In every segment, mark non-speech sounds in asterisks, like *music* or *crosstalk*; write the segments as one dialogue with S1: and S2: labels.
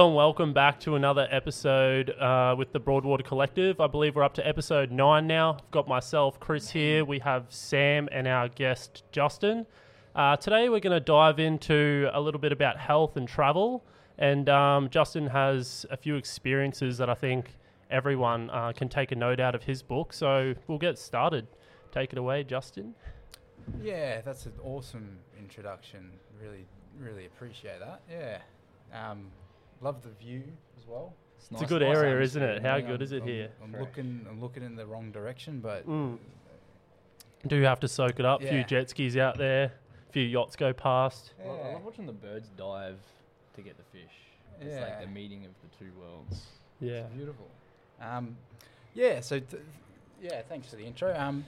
S1: Hello and welcome back to another episode uh, with the Broadwater Collective. I believe we're up to episode nine now. I've got myself, Chris, here. We have Sam and our guest, Justin. Uh, today we're going to dive into a little bit about health and travel. And um, Justin has a few experiences that I think everyone uh, can take a note out of his book. So we'll get started. Take it away, Justin.
S2: Yeah, that's an awesome introduction. Really, really appreciate that. Yeah. Um, love the view as well.
S1: It's a good area, isn't it? How good
S2: I'm-
S1: is it
S2: I'm-
S1: here?
S2: I'm
S3: Correct.
S2: looking, I'm looking in the wrong direction, but
S1: Mm. Do you have to soak it up? A few jet skis out there, a few yachts go past.
S3: I love- I love watching the birds dive to get the fish. It's like the meeting of the two worlds.
S1: Yeah.
S2: It's beautiful. Um, yeah. So, th- yeah. Thanks for the intro. Um,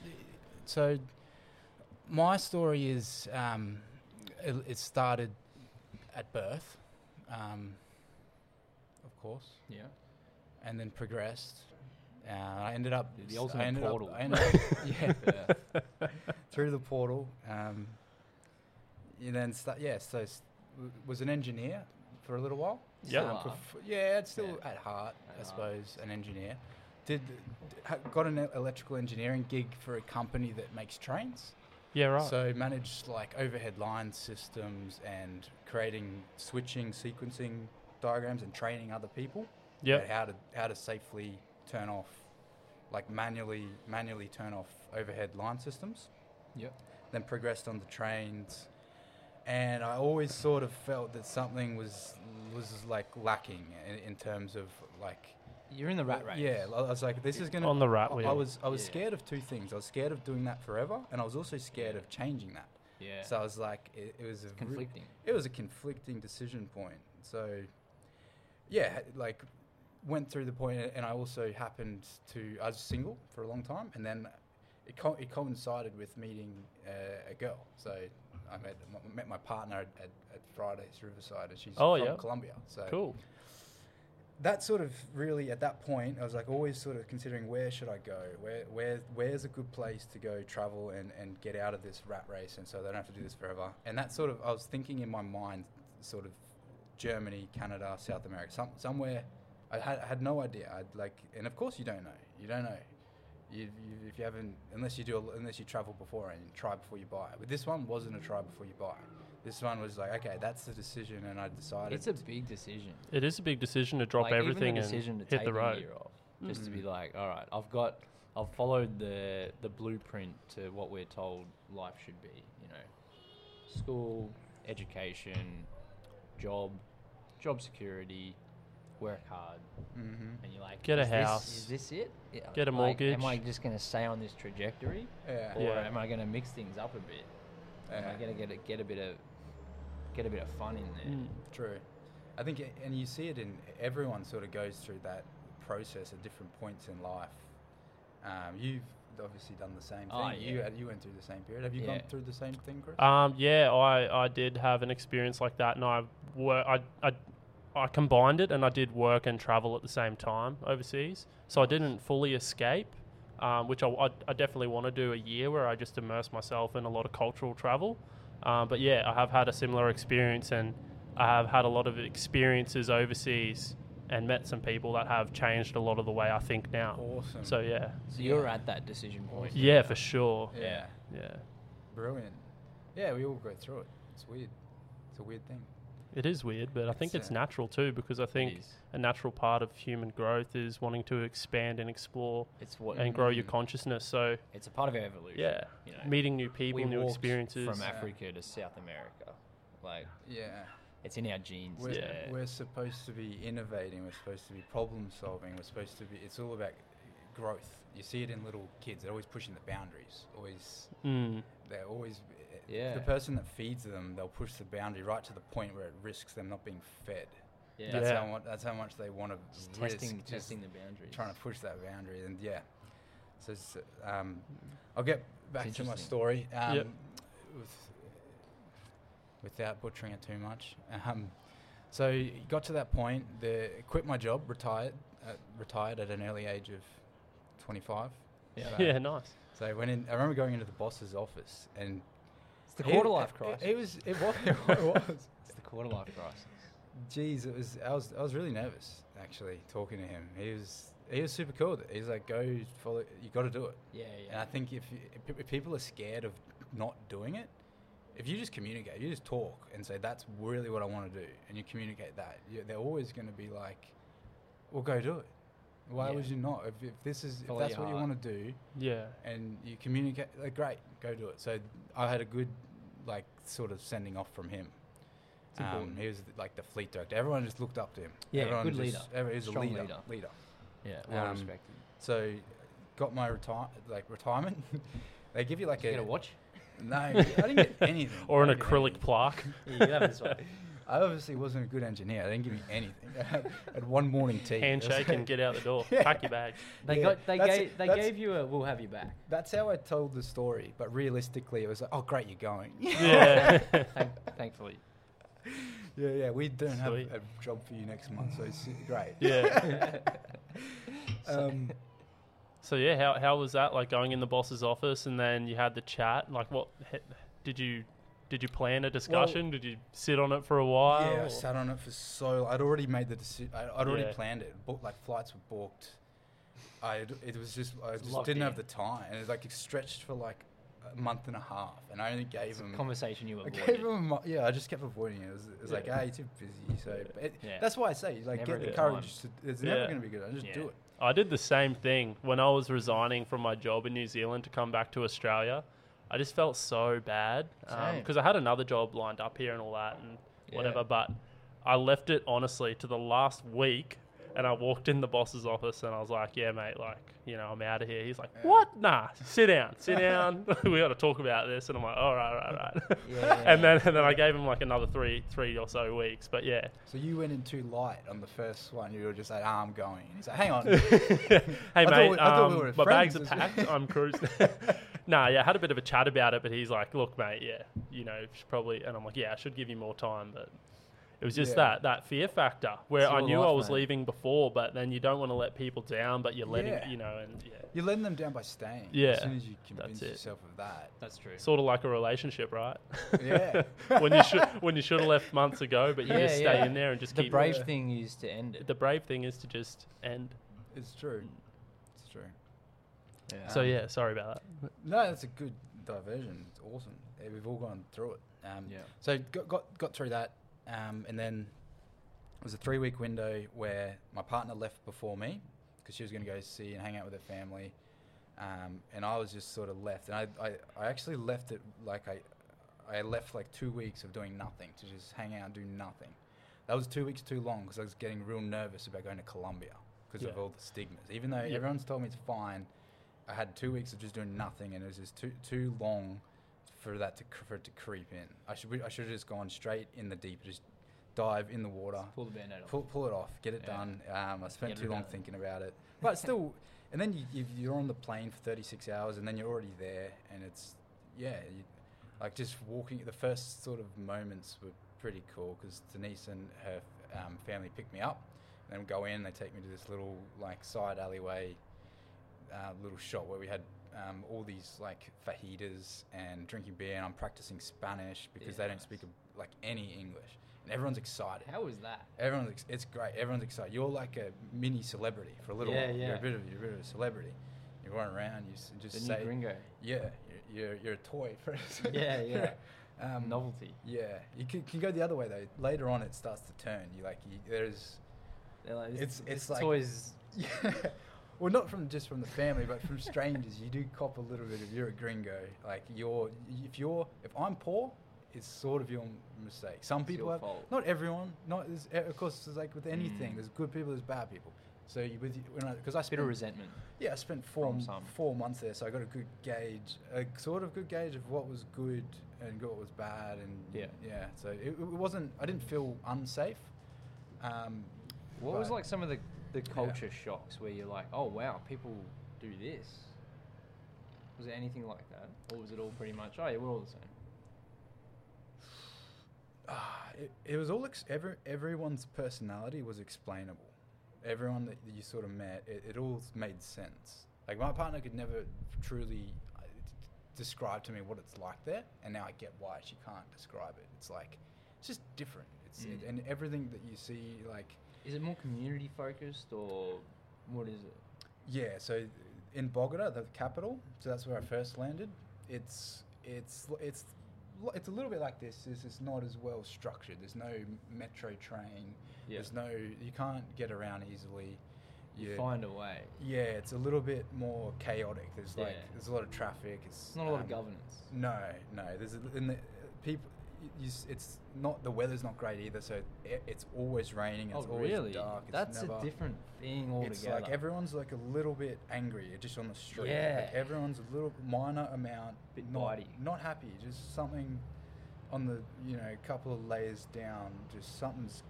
S2: so my story is um, it, it started at birth, um, of course.
S3: Yeah.
S2: and then progressed. Uh, I ended up
S3: The
S2: I
S3: ultimate
S2: ended up-
S3: portal.
S2: I ended up, *laughs* yeah, through the portal. Um, and then sta- yeah, so s- w- was an engineer for a little while.
S1: Yeah.
S2: Um, pref- yeah, it's still
S3: Yeah.
S2: at heart,
S3: At
S2: I
S3: heart.
S2: suppose, an engineer. Did got an electrical engineering gig for a company that makes trains.
S1: Yeah, right.
S2: So managed like overhead line systems and creating switching, sequencing diagrams and training other people
S1: yep.
S2: at how to how to safely turn off, like manually manually turn off overhead line systems.
S3: Yep.
S2: Then progressed on the trains, and I always sort of felt that something was was like lacking in, in terms of like
S3: You're in the rat race.
S2: yeah. I was like, this is gonna.
S1: On the rat
S2: I-
S1: wheel.
S2: I was I was
S3: Yeah.
S2: scared of two things. I was scared of doing that forever, and I was also scared of changing that.
S3: Yeah.
S2: So I was like, it, it was a
S3: it's
S2: re-
S3: conflicting.
S2: it was a conflicting decision point. So, yeah, like went through the point, and I also happened to I was single for a long time, and then it co- it coincided with meeting uh, a girl. So I met met my partner at, at, at Fridays Riverside, and she's
S1: Oh,
S2: from
S1: yeah.
S2: Colombia. So
S1: Cool.
S2: that sort of really at that point I was like always sort of considering where should I go where where where's a good place to go travel and and get out of this rat race and so they don't have to do this forever and that sort of I was thinking in my mind sort of Germany Canada South America some, somewhere I had, I had no idea I'd like and of course you don't know you don't know you, you, if you haven't unless you do a, unless you travel before and try before you buy but this one wasn't a try before you buy this one was like okay that's the decision and I decided
S3: It's a big decision.
S1: It is a big decision to drop
S3: like,
S1: everything
S3: even the decision
S1: and
S3: to
S1: hit the road.
S3: year off, just to be
S2: Mhm.
S3: like, all right, I've got, I've followed the the blueprint to what we're told life should be. You know, school, education, job, job security, work hard,
S2: mm-hmm.
S3: and you're like,
S1: Get a
S3: "Is this-
S1: house.
S3: Is this it? Yeah,
S1: Get a
S3: like, Am I
S1: mortgage.
S3: just going to stay on this trajectory,
S2: yeah
S3: or
S1: Yeah.
S3: am I going to mix things up a bit? Am I
S2: Yeah.
S3: going to get a, get a bit of get a bit of fun in there?
S1: Mm.
S2: True. I think, a- and you see it in everyone sort of goes through that process at different points in life. Um, you've obviously done the same thing.
S3: Oh,
S2: You
S3: yeah.
S2: had, you went through the same period. Have you gone through the same thing, Chris?
S1: Um, yeah, I, I did have an experience like that, and I wor- I, I I combined it, and I did work and travel at the same time overseas. So I didn't fully escape, um, which I, I, I definitely want to do a year where I just immerse myself in a lot of cultural travel. Um, but yeah, I have had a similar experience, and I have had a lot of experiences overseas, and met some people that have changed a lot of the way I think now.
S2: awesome.
S1: So yeah,
S3: So you're
S2: Yeah.
S3: at that decision point.
S1: yeah,
S3: now.
S1: for sure.
S2: yeah.
S1: Yeah,
S2: brilliant. Yeah, we all go through it. It's weird. It's a weird thing.
S1: It is weird, but I think
S2: It's,
S1: it's
S2: uh,
S1: natural too because I think a natural part of human growth is wanting to expand and explore
S3: It's what
S1: and grow your
S2: Mm.
S1: consciousness. So
S3: It's a part of our evolution.
S1: yeah,
S3: You know,
S1: meeting new people,
S3: we
S1: new experiences.
S3: from
S2: Yeah.
S3: Africa to South America. Like
S2: Yeah.
S3: it's in our genes.
S2: We're,
S1: Yeah.
S2: we're supposed to be innovating. We're supposed to be problem solving. We're supposed to be. It's all about growth. You see it in little kids. They're always pushing the boundaries. Always.
S1: Mm,
S2: They're always.
S3: Yeah.
S2: The person that feeds them, they'll push the boundary right to the point where it risks them not being fed.
S3: Yeah.
S2: That's
S1: Yeah.
S2: how much. That's how much they want to
S3: Just
S2: risk.
S3: testing
S2: just
S3: testing the boundaries.
S2: trying to push that boundary, and yeah. So it's, um, I'll get back to my story. Um,
S1: Yep.
S2: with, without butchering it too much. Um, so got to that point. The quit my job, retired, uh, retired at an early age of twenty five.
S3: Yeah.
S2: So, *laughs*
S1: yeah, nice.
S2: So I went in. I remember going into the boss's office, and
S3: It's the quarter life crisis.
S2: It, was. *laughs* It was. It was.
S3: it's the quarter life crisis.
S2: Jeez, it was. I was. I was really nervous actually talking to him. He was. He was super cool. He's like, go follow. You got to do it.
S3: Yeah,
S2: And I think if, you, if people are scared of not doing it, if you just communicate, you just talk and say that's really what I want to do, and you communicate that, you, they're always going to be like, "Well, go do it." Why
S3: Yeah.
S2: would you not? If, if this is if that's what you want to do,
S1: Yeah.
S2: and you communicate, like, great, go do it. So I had a good, like, sort of sending off from him. Um, he was like the fleet director. Everyone just looked up to him.
S3: Yeah,
S2: Everyone
S3: good
S2: just,
S3: leader.
S2: Everyone, he's a
S3: Strong
S2: leader.
S3: leader.
S2: Leader.
S3: yeah, well
S2: Um,
S3: respected.
S2: So, got my retire like retirement. *laughs* they give you like
S3: Did you
S2: a
S3: get a watch?
S2: no. I didn't get anything. *laughs*
S1: Or an
S2: I didn't get
S1: acrylic
S2: anything.
S1: plaque. *laughs*
S3: Yeah, you have this one.
S2: I obviously wasn't a good engineer. They didn't give me anything. *laughs* I had one morning tea.
S1: Handshake and get out the door. *laughs*
S2: Yeah.
S1: Pack your bags.
S3: They
S2: Yeah,
S3: got they
S2: that's-
S3: gave they gave you a we'll have you back.
S2: That's how I told the story. But realistically, it was like, oh great, you're going. *laughs*
S1: Yeah.
S3: Thank, thankfully.
S2: yeah, yeah. We don't have a job for you next month, so it's great.
S1: yeah.
S2: Um,
S1: So yeah, how how was that like going in the boss's office and then you had the chat? Like, what did you did you plan a discussion? did you sit on it for a while?
S2: Yeah, I
S1: or-
S2: sat on it for so. I'd already made the decision. I'd already
S1: Yeah.
S2: planned it. Booked like flights were booked. I it was just I just
S3: locked
S2: didn't have the time, and it like it stretched for like a month and a half, and I only gave
S3: It's a
S2: him.
S3: conversation you avoided.
S2: I
S3: avoided.
S2: gave him a yeah. I just kept avoiding it. It was, it was like,
S1: Yeah.
S2: ah, you're too busy. So but it,
S3: Yeah.
S2: that's why I say like
S3: Never
S2: get the courage. To, it's never going to be good. I just
S3: Yeah.
S2: do it.
S1: I did the same thing when I was resigning from my job in New Zealand to come back to Australia. I just felt so bad
S3: um,
S1: because I had another job lined up here and all that and
S3: Yeah.
S1: whatever. But I left it honestly to the last week, and I walked in the boss's office and I was like, "Yeah, mate, like you know, I'm out of here." He's like,
S2: Yeah.
S1: "What? Nah, sit down, sit down. *laughs* we got to talk about this." And I'm like, "All right, all right, all right." *laughs*
S3: Yeah.
S1: and then and then I gave him like another three three or so weeks. But yeah,
S2: So you went in too light on the first one. You were just like, ah, I'm going. And he's like, hang on. *laughs*
S1: hey
S2: I thought
S1: mate,
S2: we- we
S1: um,
S2: were
S1: my bags are packed. I'm cruising. nah, yeah, I had a bit of a chat about it, but he's like, "Look, mate, yeah, you know, probably." And I'm like, "Yeah, I should give you more time," but it was just
S2: Yeah.
S1: that that fear factor where I
S3: your
S1: knew I was
S3: mate.
S1: leaving before, but then you don't want to let people down, but you're letting
S2: Yeah.
S1: you know, and yeah,
S2: You're letting them down by staying.
S1: Yeah,
S2: As soon as you convince
S1: it.
S2: yourself of that.
S3: That's true.
S1: sort of like a relationship, right?
S2: Yeah. *laughs*
S1: when you should when you should have left months ago, but you
S3: Yeah,
S1: just stay
S3: yeah.
S1: in there and just
S3: the
S1: keep.
S3: The brave
S2: Yeah.
S3: thing is to end it.
S1: The brave thing is to just end.
S2: It's true. It's true.
S3: Yeah.
S1: So
S2: Um,
S1: yeah, sorry about that.
S2: No, that's a good diversion. It's awesome. We've all gone through it. Um,
S3: Yeah.
S2: So got, got got through that, um, and then it was a three week window where my partner left before me because she was going to go see and hang out with her family, um, and I was just sort of left. And I, I, I actually left it like I I left like two weeks of doing nothing to just hang out and do nothing. That was two weeks too long because I was getting real nervous about going to Colombia because of all the stigmas. Even though everyone's told me it's fine, I had two weeks of just doing nothing, and it was just too too long for that to for it to creep in. I should I should have just gone straight in the deep, just dive in the water,
S3: Pull the band-aid off.
S2: pull pull it off, get it
S3: Yeah.
S2: done. Um, I spent too long
S3: done.
S2: thinking about it, but still, and then you, you you're on the plane for 36 hours, and then you're already there, and it's yeah, you, like just walking. The first sort of moments were pretty cool because Denise and her um, family picked me up, and then go in. They take me to this little like side alleyway, uh, little shop where we had um, all these like fajitas and drinking beer, and I'm practicing Spanish because they don't
S3: nice.
S2: speak like any English, and everyone's excited.
S3: How was that?
S2: Everyone's ex- it's great. Everyone's excited. You're like a mini celebrity for a little
S3: Yeah,
S2: while. You're
S3: yeah.
S2: a bit of you're a bit of a celebrity. You're run around. You s- just
S3: The
S2: say
S3: new gringo.
S2: yeah. You're, you're you're a toy *laughs* for us.
S3: Yeah, *laughs* yeah.
S2: um,
S3: Novelty.
S2: Yeah, you can, can go the other way though. Later on, it starts to turn. You like you, there's
S3: They're like,
S2: It's- it's
S3: this
S2: like-
S3: toys. *laughs*
S2: yeah. Well, not from just from the family, but from strangers. You do cop a little bit of you're a gringo. Like you're if you're if I'm poor, it's sort of your mistake. Some
S3: It's
S2: people
S3: your
S2: have
S3: fault.
S2: not everyone. Not eh, of course. It's like with anything.
S3: Mm.
S2: There's good people. There's bad people. So you, with because I
S3: Bit
S2: spent
S3: of resentment.
S2: yeah I spent four four months there, so I got a good gauge, a sort of good gauge of what was good and what was bad, and
S3: Yeah.
S2: yeah. So it, it wasn't. I didn't feel unsafe. Um,
S3: What was like some of the, the culture shocks where you're like, oh wow, people do this? Was there anything like that? Or was it all pretty much, oh yeah, we're all the same?
S2: Ah, it, it was all ex- every, everyone's personality was explainable. Everyone that you sort of met, it, it all made sense. Like my partner could never truly uh, d- describe to me what it's like there, and now I get why she can't describe it. It's like it's just different. It's it,
S3: Mm.
S2: and everything that you see, like
S3: Is it more community focused or what is it?
S2: yeah. So in Bogota, the capital, so that's where I first landed. It's it's it's it's a little bit like this. Is it's not as well structured. There's no metro train.
S3: Yeah.
S2: There's no you can't get around easily.
S3: You
S2: Yeah.
S3: find a way.
S2: Yeah, it's a little bit more chaotic. There's like
S3: Yeah.
S2: there's a lot of traffic. It's
S3: not a lot of
S2: um,
S3: governance.
S2: No, no. There's a, in the, people. You, it's not the weather's not great either. So it, it's always raining. It's
S3: oh,
S2: always
S3: really?
S2: dark. It's
S3: That's
S2: never,
S3: a different thing altogether.
S2: It's like everyone's like a little bit angry just on the street.
S3: Yeah.
S2: Like everyone's a little minor amount
S3: Bit
S2: not,
S3: bitey.
S2: not happy. Just something on the you know a couple of layers down. Just something's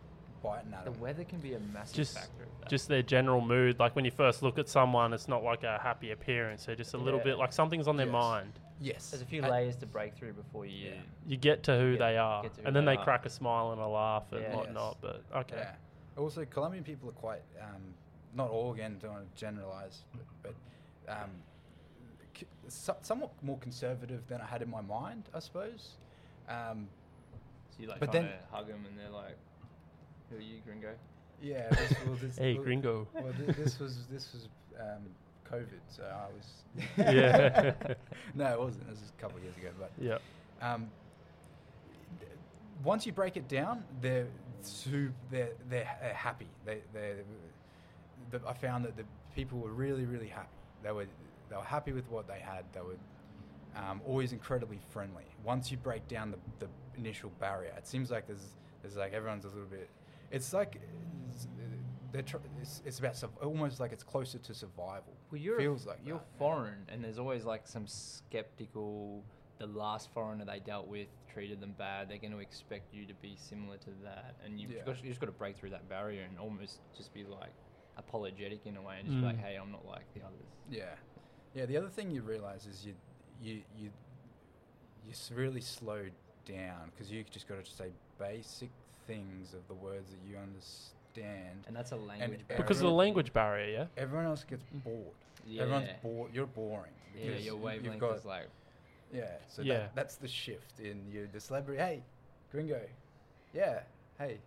S2: biting at it.
S3: the
S2: them.
S3: weather can be a massive
S1: Just,
S3: factor. Of
S1: just their general mood. Like when you first look at someone, it's not like a happy appearance. They're just a little
S3: Yeah.
S1: bit like something's on their
S2: Yes.
S1: mind.
S2: Yes.
S3: There's a few
S2: And-
S3: layers to break through before you.
S2: Yeah.
S1: You get to who
S3: Get-
S1: they are,
S3: who
S1: and then
S3: they
S1: they
S3: are.
S1: crack a smile and a laugh and
S3: Yeah.
S1: whatnot. But okay,
S2: Yeah. Also, Colombian people are quite, um, not all again, don't want to generalize, but, but um, c- so, somewhat more conservative than I had in my mind, I suppose. Um,
S3: So you like
S2: But then-
S3: to hug them and they're like, "Who are you, Gringo?"
S2: yeah. This, well, this,
S1: hey
S2: well,
S1: gringo.
S2: Well, thi- this was this was um, COVID, so I was. *laughs*
S1: Yeah. *laughs*
S2: no, it wasn't. This was a couple of years ago, but
S1: yeah,
S2: um, th- once you break it down, they're su- they're they're ha- happy. They they the, I found that the people were really really happy. They were they were happy with what they had. They were um, always incredibly friendly. Once you break down the, the initial barrier, it seems like there's there's like everyone's a little bit. It's like it's, they're tr- it's, it's about almost like it's closer to survival.
S3: Well, you're
S2: feels like
S3: you're
S2: that, yeah.
S3: foreign, and there's always like some skeptical. The last foreigner they dealt with treated them bad. They're going to expect you to be similar to that, and you've
S2: Yeah.
S3: got, you just got to break through that barrier and almost just be like apologetic in a way, and just be like,
S1: Mm.
S3: "Hey, I'm not like the others."
S2: Yeah, yeah. The other thing you realize is you you you you really slow down because you just got to say basic things of the words that you understand.
S3: And that's a language
S2: and
S3: barrier.
S1: because of the language barrier. Yeah.
S2: Everyone else gets bored.
S3: Yeah.
S2: Everyone's bored. You're boring.
S3: Yeah,
S2: because
S3: your
S2: you-
S3: wavelength
S2: you've got,
S3: is like
S2: Yeah. So
S1: Yeah.
S2: That, that's the shift in you. The celebrity. Hey, gringo. Yeah. Hey.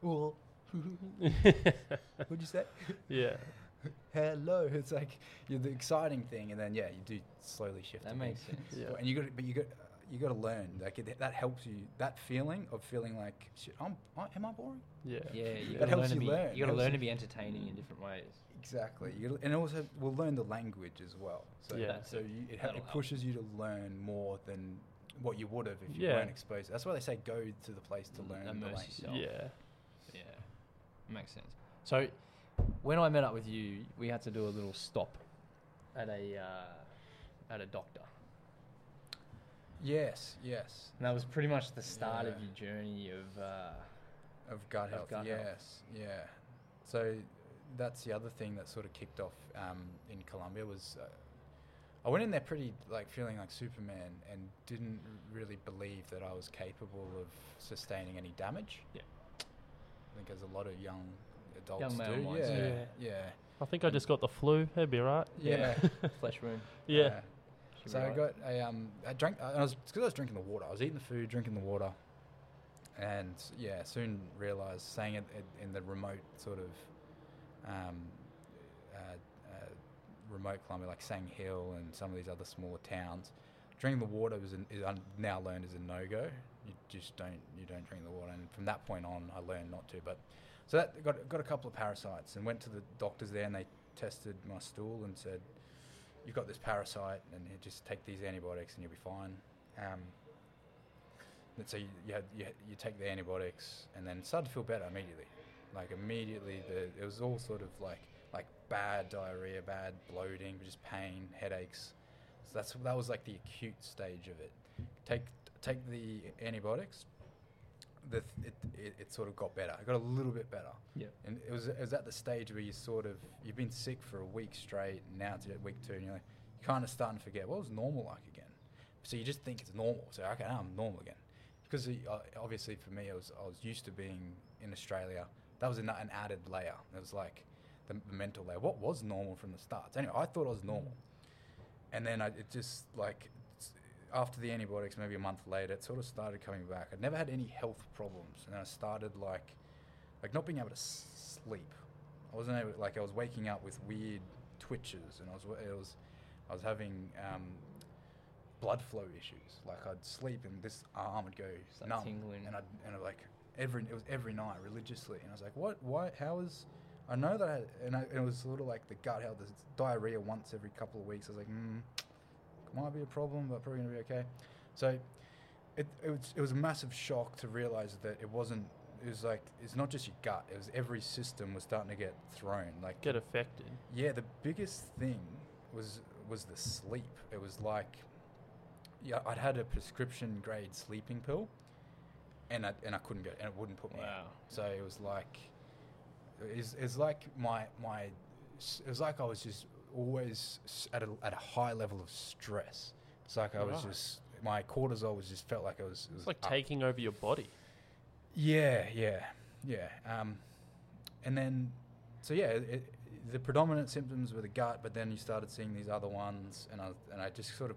S2: Well, *laughs* what'd you say?
S1: yeah. *laughs*
S2: Hello. It's like you're the exciting thing, and then yeah, you do slowly shift.
S3: that makes
S2: being-
S3: sense.
S1: Yeah.
S2: And you got, but you got, you got to learn. Like it, that helps you. That feeling of feeling like, shit, I'm, I, am I boring?
S1: Yeah.
S3: Yeah, you
S2: That
S3: got to
S2: helps
S3: learn
S2: you
S3: be.
S2: learn.
S3: You got to learn to be entertaining in different ways.
S2: Exactly. You, and also we'll learn the language as well. So
S1: Yeah.
S2: So
S3: it.
S2: you, it, ha- it pushes you to learn more than what you would have if you
S1: Yeah.
S2: weren't exposed. That's why they say go to the place to
S3: Mm,
S2: learn the language.
S3: yourself.
S1: Yeah.
S3: Yeah, makes sense. So, when I met up with you, we had to do a little stop at a uh, at a doctor,
S2: Yes. Yes.
S3: and that was pretty much the start of your journey of. Uh,
S2: Of gut
S3: Of
S2: health.
S3: gut health.
S2: yes. Yeah. So that's the other thing that sort of kicked off um, in Colombia was. Uh, I went in there pretty like feeling like Superman and didn't really believe that I was capable of sustaining any damage.
S3: Yeah.
S2: I think as a lot of young adults
S3: male
S2: do.
S3: minds
S2: Yeah,
S1: do.
S2: yeah.
S1: I think I just got the flu. That'd be right.
S2: Yeah. *laughs*
S3: flesh wound.
S1: Yeah.
S3: should
S2: So
S3: be
S2: I got a um, I drank. I was because I was drinking the water. I was eating the food, drinking the water, and yeah, soon realised staying at, at, in the remote sort of um, uh, uh, remote climate like San Gil and some of these other smaller towns. Drinking the water was an, is now learned is a no go. You just don't you don't drink the water, and from that point on, I learned not to. But so that got got a couple of parasites, and went to the doctors there, and they tested my stool and said you've got this parasite, and just take these antibiotics, and you'll be fine. Um, so you you, had, you you take the antibiotics, and then started to feel better immediately. Like immediately, the it was all sort of like like bad diarrhea, bad bloating, just pain, headaches. So that's that was like the acute stage of it. Take take the antibiotics. The th- it, it, it sort of got better. It got a little bit better.
S3: Yeah.
S2: And it was it was at the stage where you sort of you've been sick for a week straight, and now it's at week two, and you're like, you're kind of starting to forget what was normal like again. So you just think it's normal. So okay, now I'm normal again. Because uh, obviously for me, I was I was used to being in Australia. That was an, an added layer. It was like the, the mental layer. What was normal from the start? Anyway, I thought I was normal, and then I, it just like after the antibiotics, maybe a month later, it sort of started coming back. I'd never had any health problems, and I started like, like not being able to sleep. I wasn't able, like, I was waking up with weird twitches, and I was, it was, I was having um, blood flow issues. Like I'd sleep, and this arm would go
S3: Start
S2: numb,
S3: tingling.
S2: and I'd, and I'd like every, it was every night religiously, and I was like, what, why, how is, I know that, I, and, I, and it was sort of like the gut health, this diarrhea once every couple of weeks. I was like, hmm might be a problem, but probably gonna be okay. So it, it was it was a massive shock to realize that it wasn't. It was like it's not just your gut. It was every system was starting to get thrown. Like
S1: Get affected.
S2: yeah, the biggest thing was was the sleep. It was like yeah, I'd had a prescription grade sleeping pill, and I and I couldn't get and it wouldn't put me out.
S3: Wow.
S2: So it was like it's, it's like my my it was like I was just always at a at a high level of stress. It's like I was
S1: Right.
S2: just my cortisol was just felt like I was. It was
S1: It's like
S2: up.
S1: taking over your body.
S2: Yeah, yeah, yeah. Um, and then, so yeah, it, it, the predominant symptoms were the gut, but then you started seeing these other ones, and I and I just sort of,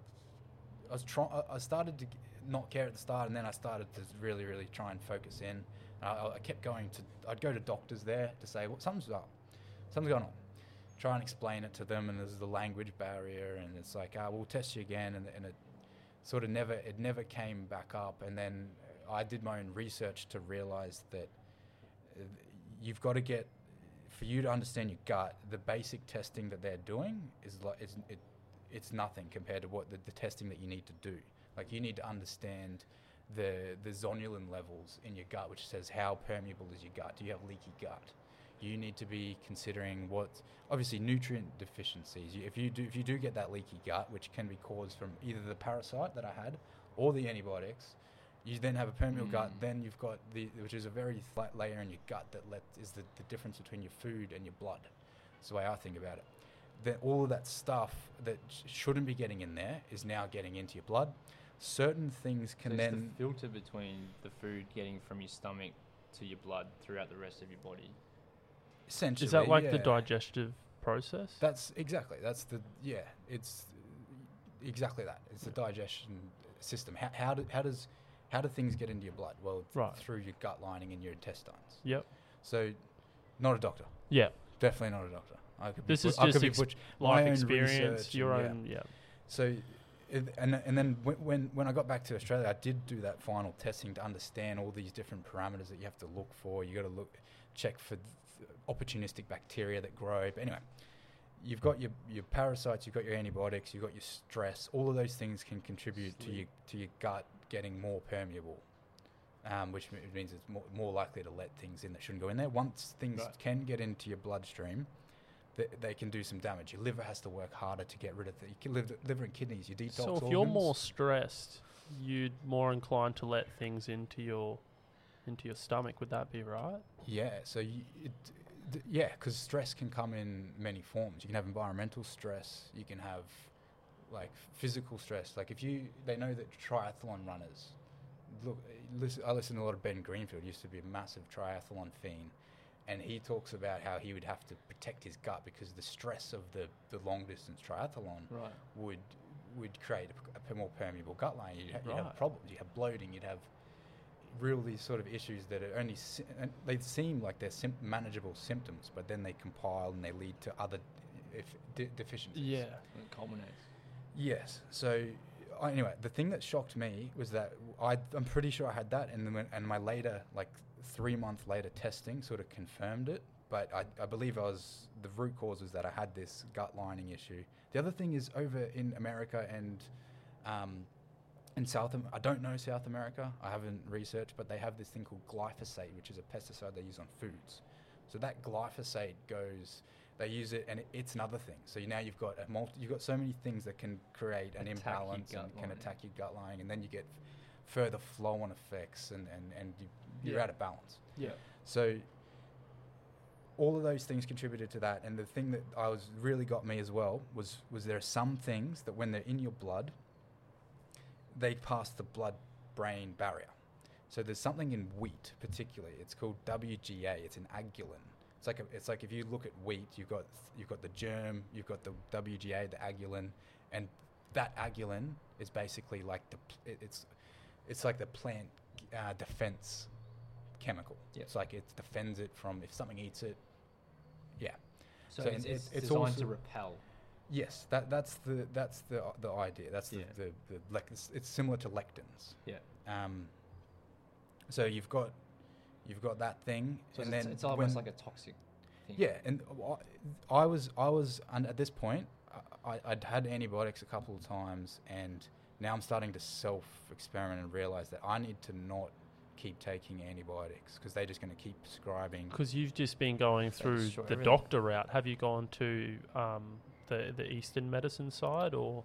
S2: I was trying. I started to not care at the start, and then I started to really, really try and focus in. I, I kept going to. I'd go to doctors there to say, "Well, something's up, something's going on." Try and explain it to them, and there's the language barrier, and it's like, "Ah, we'll test you again," and, and it sort of never it never came back up and then I did my own research to realize that uh, you've got to get for you to understand your gut the basic testing that they're doing is like it's, it, it's nothing compared to what the, the testing that you need to do like you need to understand the the zonulin levels in your gut which says how permeable is your gut. Do you have leaky gut? You need to be considering what obviously nutrient deficiencies. If you do if you do get that leaky gut which can be caused from either the parasite that i had or the antibiotics you then have a permeable gut
S3: Mm.
S2: then you've got the which is a very flat layer in your gut that let is the, the difference between your food and your blood. That's the way i think about it. That all of that stuff that sh- shouldn't be getting in there is now getting into your blood certain things can
S3: so it's
S2: then
S3: the filter between the food getting from your stomach to your blood throughout the rest of your body.
S2: essentially
S1: Is that like the digestive process?
S2: That's exactly. That's the yeah. It's exactly that. It's the digestion system. How, how do how does how do things get into your blood? Well, th-
S1: Right.
S2: through your gut lining and your intestines.
S1: Yep.
S2: So, not a doctor.
S1: Yeah.
S2: Definitely not a doctor. I could
S1: This
S2: be,
S1: is
S2: I could
S1: just
S2: be
S1: ex-
S2: butch- my
S1: Life
S2: own
S1: experience,
S2: research
S1: your
S2: and, yeah.
S1: own. Yeah.
S2: So, it, and and then when, when when I got back to Australia, I did do that final testing to understand all these different parameters that you have to look for. You got to look, check for th- opportunistic bacteria that grow. But anyway, you've got your your parasites, you've got your antibiotics, you've got your stress. All of those things can contribute to your to your gut getting more permeable. Um, which means it's more, more likely to let things in that shouldn't go in there. Once things
S3: Right.
S2: can get into your bloodstream, they, they can do some damage. Your liver has to work harder to get rid of the your liver, liver and kidneys. Your detox
S1: So if
S2: organs.
S1: you're more stressed, you'd more inclined to let things into your into your stomach. Would that be right?
S2: yeah, so you, it, d- yeah, because stress can come in many forms. You can have environmental stress. You can have like physical stress. Like if you, they know that triathlon runners. Look, eh, listen, I listen to a lot of Ben Greenfield. Used to be a massive triathlon fiend, and he talks about how he would have to protect his gut because the stress of the, the long distance triathlon
S3: Right.
S2: would would create a, a more permeable gut line. You'd, ha- you'd have problems. You'd have bloating. You'd have real these sort of issues that are only they seem like they're sim- manageable symptoms, but then they compile and they lead to other if de- deficiencies.
S3: It culminates.
S2: Yes. So anyway, the thing that shocked me was that I I'm pretty sure I had that, and then when, and my later like three month later testing sort of confirmed it. But I, I believe I was the root cause was that I had this gut lining issue. The other thing is over in America and um, in South, I don't know South America. I haven't researched, but they have this thing called glyphosate, which is a pesticide they use on foods. So that glyphosate goes, they use it, and it, it's another thing. So you, now you've got a multi, you've got so many things that can create an
S3: Attack
S2: imbalance and can attack your gut lining, and then you get further flow-on effects, and and and you, you're
S1: Yeah.
S2: out of balance.
S1: Yeah.
S2: So all of those things contributed to that, and the thing that I was really got me as well was was there are some things that when they're in your blood, they pass the blood-brain barrier. So there's something in wheat, particularly. It's called WGA. It's an agulin. It's like a, it's like if you look at wheat, you've got you've got the germ, you've got the WGA, the agulin, and that agulin is basically like the it's it's like the plant uh, defense chemical. It's like it defends it from if something eats it. Yeah.
S3: So,
S2: So
S3: it's, it's,
S2: it's
S3: designed
S2: also-
S3: to repel.
S2: Yes, that that's the that's the the idea. That's the
S3: Yeah.
S2: the, the lec- it's, it's similar to lectins.
S3: Yeah.
S2: Um. So you've got you've got that thing,
S3: So
S2: and
S3: it's,
S2: then
S3: it's almost like a toxic thing.
S2: yeah, and I I was I was and at this point I, I'd had antibiotics a couple of times, and now I'm starting to self experiment and realize that I need to not keep taking antibiotics because they're just going to keep prescribing.
S1: Because you've just been going through
S3: destroy
S1: the
S3: everything.
S1: doctor route. Have you gone to um, the the Eastern medicine side, or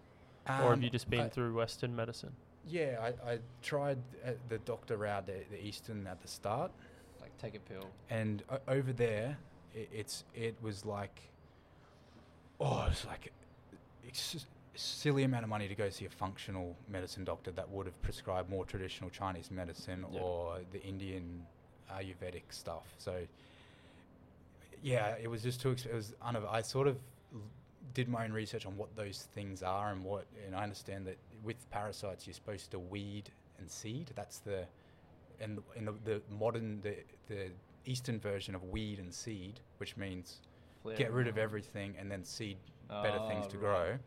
S1: or have
S2: Um,
S1: you just been
S2: I-
S1: through Western medicine?
S2: Yeah, I, I tried uh, the doctor route, the, the Eastern at the start,
S3: Like take a pill.
S2: and o- over there, it, it's it was like, oh, it's like, it's just a silly amount of money to go see a functional medicine doctor that would have prescribed more traditional Chinese medicine
S1: Yeah.
S2: or the Indian Ayurvedic stuff. So, yeah, it was just too. It was unav- I sort of did my own research on what those things are and what, and I understand that with parasites you're supposed to weed and seed. That's the, and in the, the modern the the Eastern version of weed and seed, which means
S3: Flare
S2: get rid of everything and then seed better things
S3: Oh,
S2: to ah,
S3: right.
S2: grow.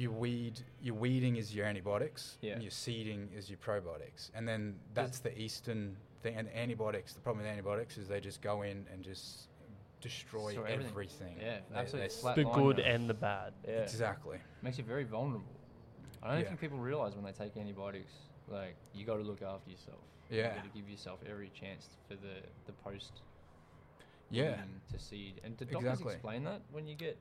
S2: You weed, your weeding is your antibiotics,
S3: Yeah.
S2: and your seeding is your probiotics, and then that's the Eastern thing. And antibiotics, the problem with antibiotics is they just go in and just destroy
S3: Destroy
S2: everything.
S3: everything. Yeah,
S2: They-
S3: absolutely
S2: they
S3: flat
S1: The
S3: line
S1: good
S3: them.
S1: and the bad.
S3: Yeah.
S2: Exactly.
S3: Makes you very vulnerable. I don't
S2: Yeah.
S3: think people realize when they take antibiotics, like you got to look after yourself.
S2: Yeah.
S3: You got to give yourself every chance for the the post.
S2: Yeah.
S3: to seed. And did doctors
S2: Exactly.
S3: explain that when you get?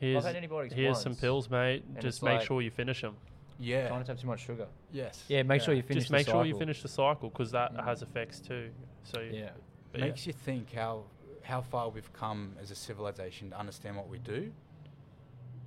S1: Here's
S3: I've had antibiotics
S1: here's some pills, mate.
S3: and
S1: Just
S3: it's
S1: make
S3: like-
S1: sure you finish them.
S2: Yeah.
S3: Trying not to have too much sugar.
S2: yes.
S3: Yeah, make sure you finish.
S1: Just
S3: the
S1: make sure you
S3: cycle.
S1: finish the cycle because that
S3: Mm.
S1: has effects too. So
S3: Yeah.
S1: but yeah.
S2: makes you think how how far we've come as a civilization to understand what we do.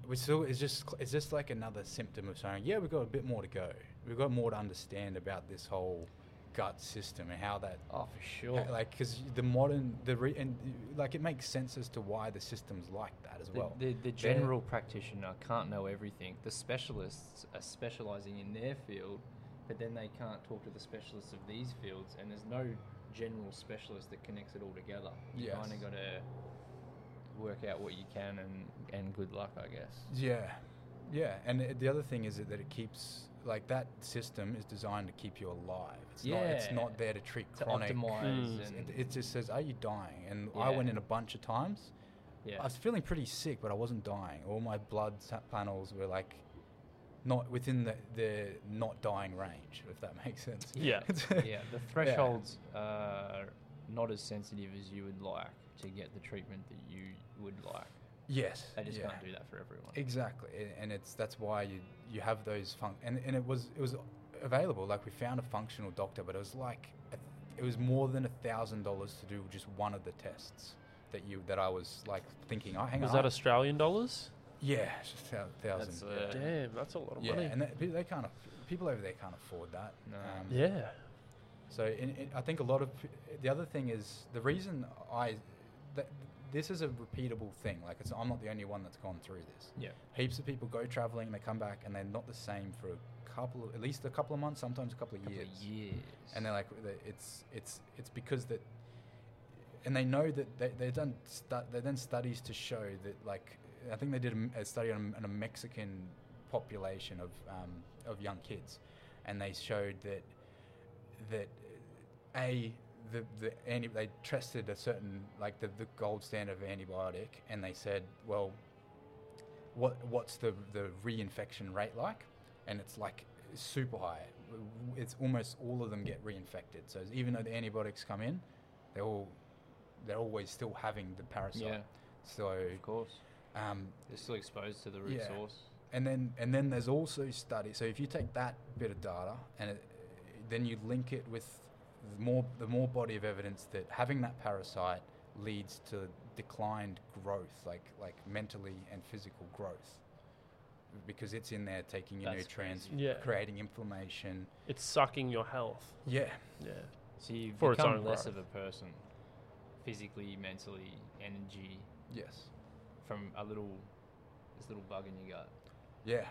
S2: We still it's just cl- it's just like another symptom of saying, yeah, we've got a bit more to go. We've got more to understand about this whole gut system and how that
S3: Oh, for sure.
S2: like because the modern the re, and like it makes sense as to why the system's like that as
S3: the,
S2: well.
S3: the, the
S2: They're-
S3: general practitioner can't know everything. The specialists are specializing in their field, but then they can't talk to the specialists of these fields, and there's no general specialist that connects it all together. You
S2: Yes.
S3: kind of got to work out what you can, and, and good luck, I guess.
S2: Yeah, yeah, and the other thing is that it keeps like that system is designed to keep you alive. It's not. It's not there to treat
S3: To
S2: chronic.
S3: optimize
S1: Mm.
S3: and
S2: It, it just says, "Are you dying?" And I went in a bunch of times.
S3: yeah.
S2: I was feeling pretty sick, but I wasn't dying. All my blood panels were like not within the, the not dying range, if that makes sense.
S1: Yeah.
S3: yeah, *laughs* the thresholds are not as sensitive as you would like to get the treatment that you would like.
S2: Yes.
S3: They just
S2: yeah.
S3: can't do that for everyone.
S2: Exactly, and it's that's why you you have those fun and, and it was it was available. Like we found a functional doctor, but it was like a, it was more than a thousand dollars to do just one of the tests that you that I was like thinking. Oh, hang
S1: was
S2: on,
S1: that Australian dollars?
S2: yeah, it's just a thousand.
S3: That's, uh,
S1: Damn, that's a lot of
S2: yeah,
S1: money.
S2: and that, they can't. aff- People over there can't afford that.
S3: No.
S2: Um,
S1: yeah.
S2: So in, in, I think a lot of the other thing is the reason I that this is a repeatable thing. Like it's, I'm not the only one that's gone through this.
S3: Yeah.
S2: Heaps of people go traveling, they come back, and they're not the same for a couple, of, at least a couple of months, sometimes a couple of
S3: Couple
S2: years.
S3: of years.
S2: And they're like, it's it's it's because that, and they know that they they've done stu- they've done studies to show that like I think they did a study on, on a Mexican population of um, of young kids, and they showed that that a the the anti they tested a certain like the, the gold standard of antibiotic, and they said, well, what what's the the reinfection rate like? And it's like super high. It's almost all of them get reinfected. So even though the antibiotics come in, they're all they're always still having the parasite.
S3: Yeah,
S2: So
S3: of course.
S2: um,
S3: They're still exposed to the root
S2: Yeah.
S3: source.
S2: and then and then there's also studies. So if you take that bit of data and it, then you link it with the more the more body of evidence that having that parasite leads to declined growth, like like mentally and physical growth, because it's in there taking your
S3: That's
S2: nutrients.
S1: Yeah.
S2: creating inflammation.
S1: It's sucking your health.
S2: Yeah,
S1: Yeah.
S3: So you
S1: For
S3: become less
S1: growth.
S3: of a person, physically, mentally, energy,
S2: yes,
S3: from a little this little bug in your gut.
S2: Yeah.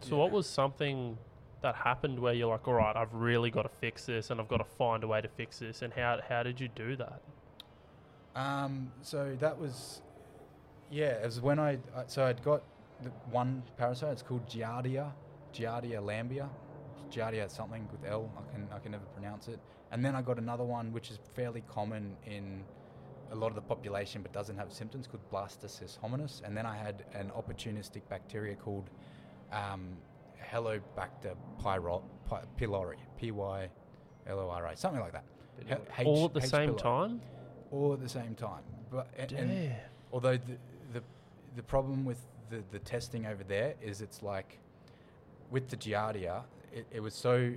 S1: So what was something that happened where you're like, all right, I've really got to fix this, and I've got to find a way to fix this, and how how did you do that?
S2: Um, so that was, yeah, it was when I, so I'd got the one parasite. It's called Giardia, Giardia lambia, Giardia something with L. I can I can never pronounce it. And then I got another one which is fairly common in a lot of the population, but doesn't have symptoms, called Blastocyst hominis. And then I had an opportunistic bacteria called um, Helobacter pyro, py, pylori, P Y L O R I, something like that. H-
S1: All at the
S2: H.
S1: same
S2: pylori
S1: time?
S2: all at the same time. But a- and,
S1: Damn.
S2: although the, the the problem with the, the testing over there is it's like with the Giardia, it, it was so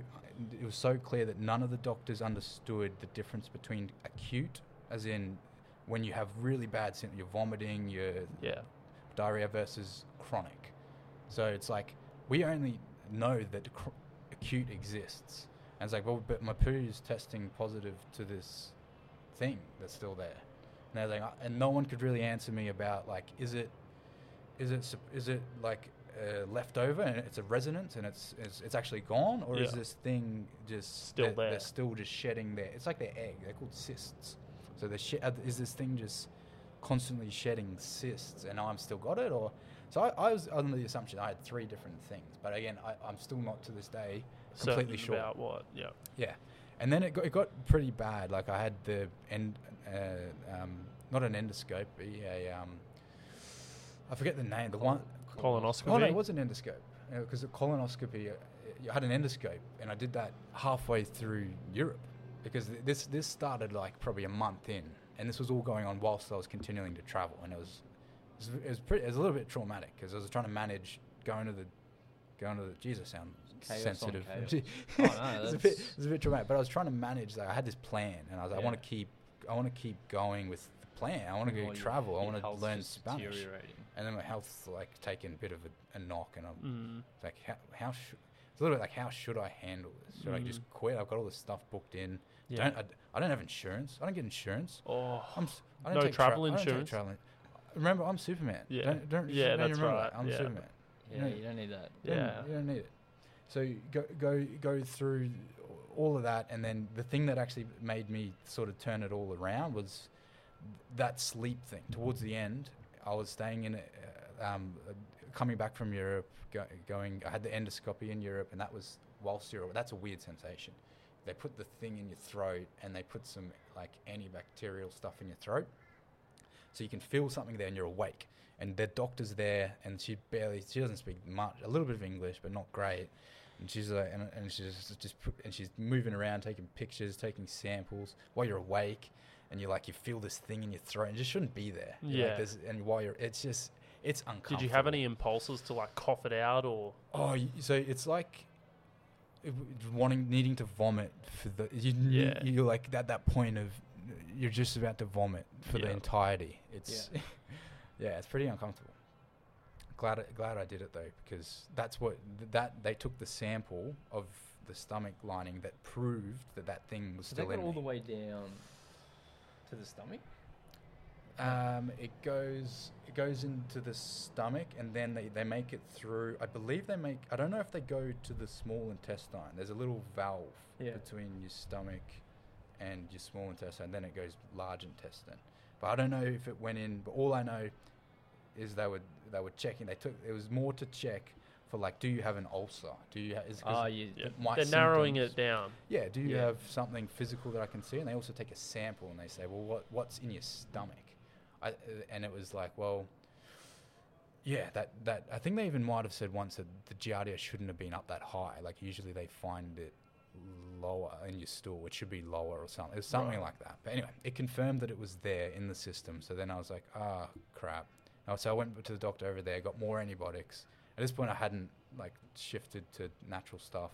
S2: it was so clear that none of the doctors understood the difference between acute, as in when you have really bad symptoms, you're vomiting, you're
S1: Yeah.
S2: diarrhea versus chronic. So it's like we only know that cr- acute exists, and it's like, well, but my poo is testing positive to this thing that's still there. And they're like, and no one could really answer me about like, is it, is it, is it like uh, left over and it's a resonance and it's it's, it's actually gone, or is this thing just
S1: Still
S2: they're,
S1: there.
S2: They're still just shedding their. It's like their egg. They're called cysts. So the she- uh, is this thing just constantly shedding cysts, and I'm still got it, or so I, I was under the assumption I had three different things, but again, I, I'm still not to this day completely
S1: Certain
S2: sure.
S1: about what? Yeah.
S2: Yeah, and then it got, it got pretty bad. Like I had the end, uh, um, not an endoscope, but a um, I forget the name. The one.
S1: Colonoscopy.
S2: Oh no, it was an endoscope because the colonoscopy. Uh, I had an endoscope, and I did that halfway through Europe because this this started like probably a month in, and this was all going on whilst I was continuing to travel, and it was it was, it was, pretty, it was a little bit traumatic because I was trying to manage going to the going to the Jesus sound
S3: Chaos
S2: sensitive. *laughs*
S3: Oh, no,
S2: was a bit,
S3: that's-
S2: it was a bit traumatic, but I was trying to manage. Like I had this plan, and I was like, I want to keep I want to keep going with the plan. I want to go
S3: Well, your-
S2: travel. I want to learn Spanish and then my health's like taking a bit of a, a knock, and I'm
S1: Mm.
S2: like, how, how should it's a little bit like how should I handle this? Should I just
S1: Mm.
S2: quit? I've got all this stuff booked in.
S1: Yeah.
S2: Don't I, I don't have insurance. I don't get insurance.
S1: Oh.
S2: I'm I don't
S1: No
S2: take tra-
S1: travel
S2: take
S1: insurance?
S2: travel- Remember, I'm Superman.
S1: Yeah.
S2: Don't, don't,
S1: Yeah,
S2: don't you
S1: that's
S2: remember
S1: right.
S2: that? I'm
S1: Yeah.
S2: Superman.
S3: Yeah,
S2: know-
S3: you don't need that.
S2: You don't-
S1: Yeah.
S2: you don't need it. So go go go through all of that, and then the thing that actually made me sort of turn it all around was that sleep thing. Towards the end, I was staying in, uh, um, uh, coming back from Europe, go, going. I had the endoscopy in Europe, and that was whilst you're. That's a weird sensation. They put the thing in your throat, and they put some like antibacterial stuff in your throat, so you can feel something there, and you're awake. And the doctor's there, and she barely. She doesn't speak much. A little bit of English, but not great. And she's like, and, and she's just, just and she's moving around, taking pictures, taking samples while you're awake, and you're like, you feel this thing in your throat, and it just shouldn't be there. You're like,
S1: Yeah.
S2: "There's-" and while you're, it's just, it's uncomfortable.
S1: Did you have any impulses to like cough it out or?
S2: Oh, so it's like wanting, needing to vomit for the. You,
S1: Yeah.
S2: You're like at that point of, you're just about to vomit for the entirety. It's, *laughs* yeah, it's pretty uncomfortable. Glad, I- glad I did it though, because that's what th- that they took the sample of the stomach lining that proved that that thing was
S3: So they
S2: still
S3: got
S2: in
S3: all
S2: me.
S3: the way down to the stomach.
S2: Um, it goes it goes into the stomach and then they, they make it through I believe they make I don't know if they go to the small intestine. There's a little valve
S3: Yeah.
S2: between your stomach and your small intestine, then it goes large intestine. But I don't know if it went in but all I know is they were they were checking they took it was more to check for like do you have an ulcer? Do you ha- is
S3: Oh, you.
S1: Yeah. They're narrowing it down.
S2: yeah, do you
S3: Yeah.
S2: have something physical that I can see? And they also take a sample and they say, well, what what's in your stomach? I, and it was like, well, yeah, that, that I think they even might have said once that the giardia shouldn't have been up that high. Like usually they find it lower in your stool. It should be lower or something. It was something
S1: Right.
S2: like that. But anyway, it confirmed that it was there in the system. So then I was like, ah, crap. No, so I went to the doctor over there, got more antibiotics. At this point, I hadn't like shifted to natural stuff.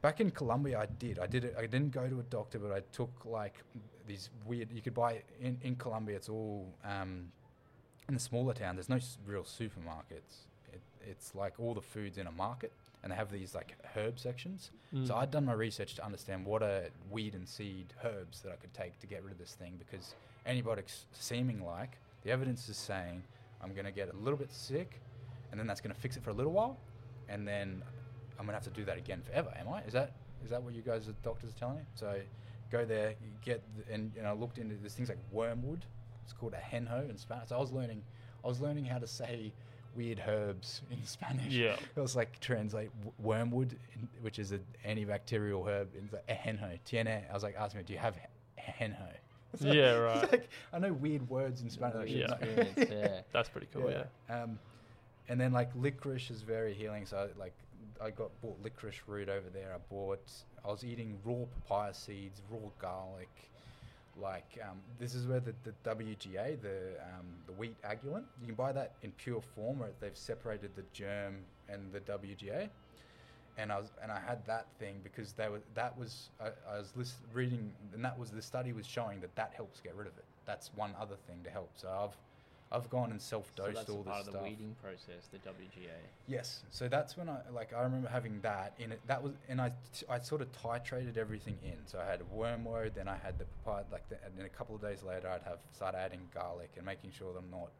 S2: Back in Colombia, I did. I did it. I didn't go to a doctor, but I took like these weird. You could buy in in Colombia. It's all um, in the smaller town. There's no real supermarkets. It, it's like all the foods in a market, and they have these like herb sections. So
S1: Mm.
S2: I'd done my research to understand what are weed and seed herbs that I could take to get rid of this thing because antibiotics seeming like the evidence is saying I'm going to get a little bit sick and then that's going to fix it for a little while, and then I'm going to have to do that again forever. Am I? Is that is that what you guys, the doctors, are telling me? So go there, you get, the, and you know, I looked into there's things like wormwood. It's called ajenjo in Spanish. So I was learning, I was learning how to say weird herbs in Spanish.
S1: Yeah.
S2: It was like translate wormwood, which is an antibacterial herb. It's like henho. Tiene. I was like, asking me, do you have he- henho? *laughs* It's like-
S1: Yeah, right.
S2: like, I know weird words in Spanish. I
S1: Yeah. *laughs*
S3: yeah.
S1: That's pretty cool. Yeah.
S2: Um, and then like licorice is very healing. So I, like I got bought licorice root over there. I bought. I was eating raw papaya seeds, raw garlic. Like um, this is where the, the WGA, the um, the wheat agglutinin, you can buy that in pure form, where they've separated the germ and the WGA. And I was and I had that thing because they were that was I, I was list, reading and that was the study was showing that that helps get rid of it. That's one other thing to help. So I've I've gone and self-dosed
S3: a
S2: all
S3: part
S2: this
S3: of
S2: stuff.
S3: the weeding process, the WGA.
S2: Yes, so that's when I like I remember having that in it. That was and I t- I sort of titrated everything in. So I had wormwood, then I had the papaya. Like the, and then a couple of days later, I'd have start adding garlic and making sure that I'm not.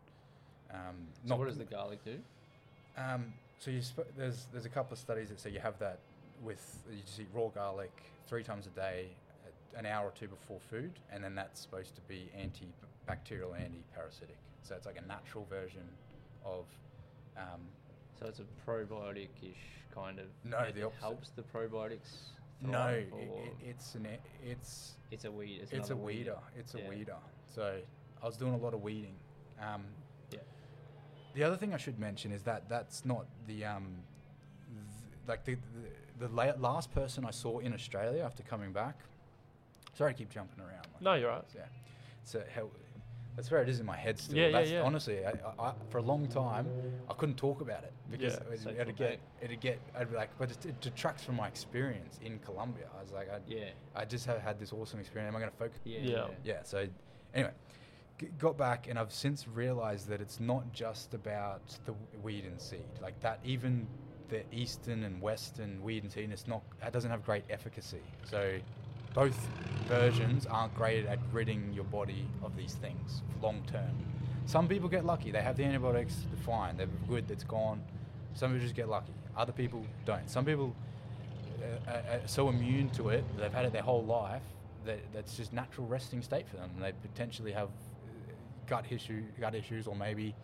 S2: Um,
S3: So
S2: not
S3: what does the garlic do?
S2: um, so you sp- there's there's a couple of studies that say you have that with you just eat raw garlic three times a day, an hour or two before food, and then that's supposed to be antibacterial, anti-parasitic. So it's like a natural version of. Um,
S3: So it's a probiotic-ish kind of.
S2: No,
S3: it
S2: the opposite.
S3: helps the probiotics.
S2: no, it, it, it's an e- it's
S3: it's a weed. It's,
S2: it's, a
S3: another weed.
S2: weeder. It's a
S3: Yeah.
S2: weeder. So I was doing a lot of weeding. Um,
S3: Yeah.
S2: The other thing I should mention is that that's not the um, th- like the the, the last person I saw in Australia after coming back. Sorry to keep jumping around. like
S1: No, you're right.
S2: yeah. So how, that's where it is in my head still.
S1: Yeah, yeah,
S2: that's,
S1: yeah.
S2: Honestly, I, I, I, for a long time, I couldn't talk about it because
S1: Yeah.
S2: it, it'd get, it'd get, I'd be like, but it, it detracts from my experience in Colombia. I was like, I,
S3: Yeah.
S2: I just have had this awesome experience. Am I going to focus?
S3: Yeah.
S1: Yeah.
S2: Yeah. So, anyway, g- got back and I've since realized that it's not just about the weed and seed. Like that, even the eastern and western weed and seed, it's not. It doesn't have great efficacy. So, both versions aren't great at ridding your body of these things long term. Some people get lucky. They have the antibiotics, they're fine. They're good. It's gone. Some people just get lucky. Other people don't. Some people uh, are, are so immune to it, they've had it their whole life, that that's just natural resting state for them. They potentially have uh, gut issue, gut issues, or maybe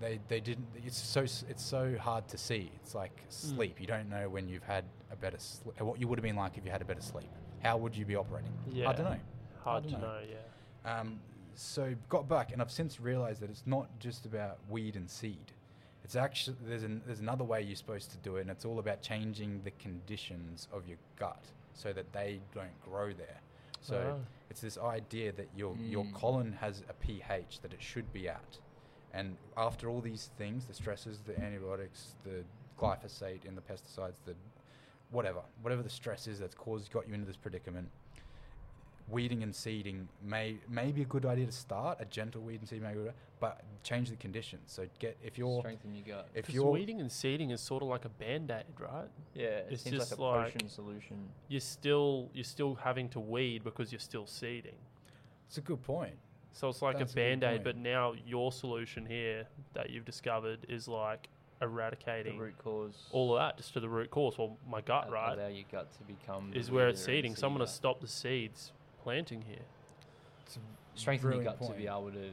S2: they they didn't. It's so it's so hard to see. It's like sleep. You don't know when you've had a better sleep. What you would have been like if you had a better sleep. How would you be operating?
S1: Yeah.
S2: I don't know.
S1: Hard
S2: I
S1: to
S2: don't
S1: know. Yeah.
S2: Um, so got back, and I've since realised that it's not just about weed and seed. It's actually there's an, there's another way you're supposed to do it, and it's all about changing the conditions of your gut so that they don't grow there. So
S1: Ah.
S2: it's this idea that your your
S3: Mm.
S2: colon has a pH that it should be at, and after all these things, the stresses, the antibiotics, the glyphosate, and the pesticides, the whatever, whatever the stress is that's caused got you into this predicament, weeding and seeding may may be a good idea to start. A gentle weed and seed may be good, but change the conditions. So get if you're
S3: Strengthen your gut.
S2: if you're
S1: weeding and seeding is sort of like a band aid, right?
S3: yeah, it
S1: it's
S3: seems
S1: just
S3: like a
S1: like-
S3: potion solution.
S1: You're still you're still having to weed because you're still seeding.
S2: it's a good point.
S1: So it's like
S2: That's a
S1: a band aid, but now your solution here that you've discovered is like
S3: The
S1: eradicating
S3: root cause.
S1: all of that just to the root cause. Well, my gut,
S3: a-
S1: right,
S3: Allow your gut to become.
S1: is where it's seeding. So I'm
S3: seed
S1: going to
S3: gut.
S1: stop the seeds planting here.
S2: It's a
S3: Strengthen your
S2: brilliant
S3: gut to be able to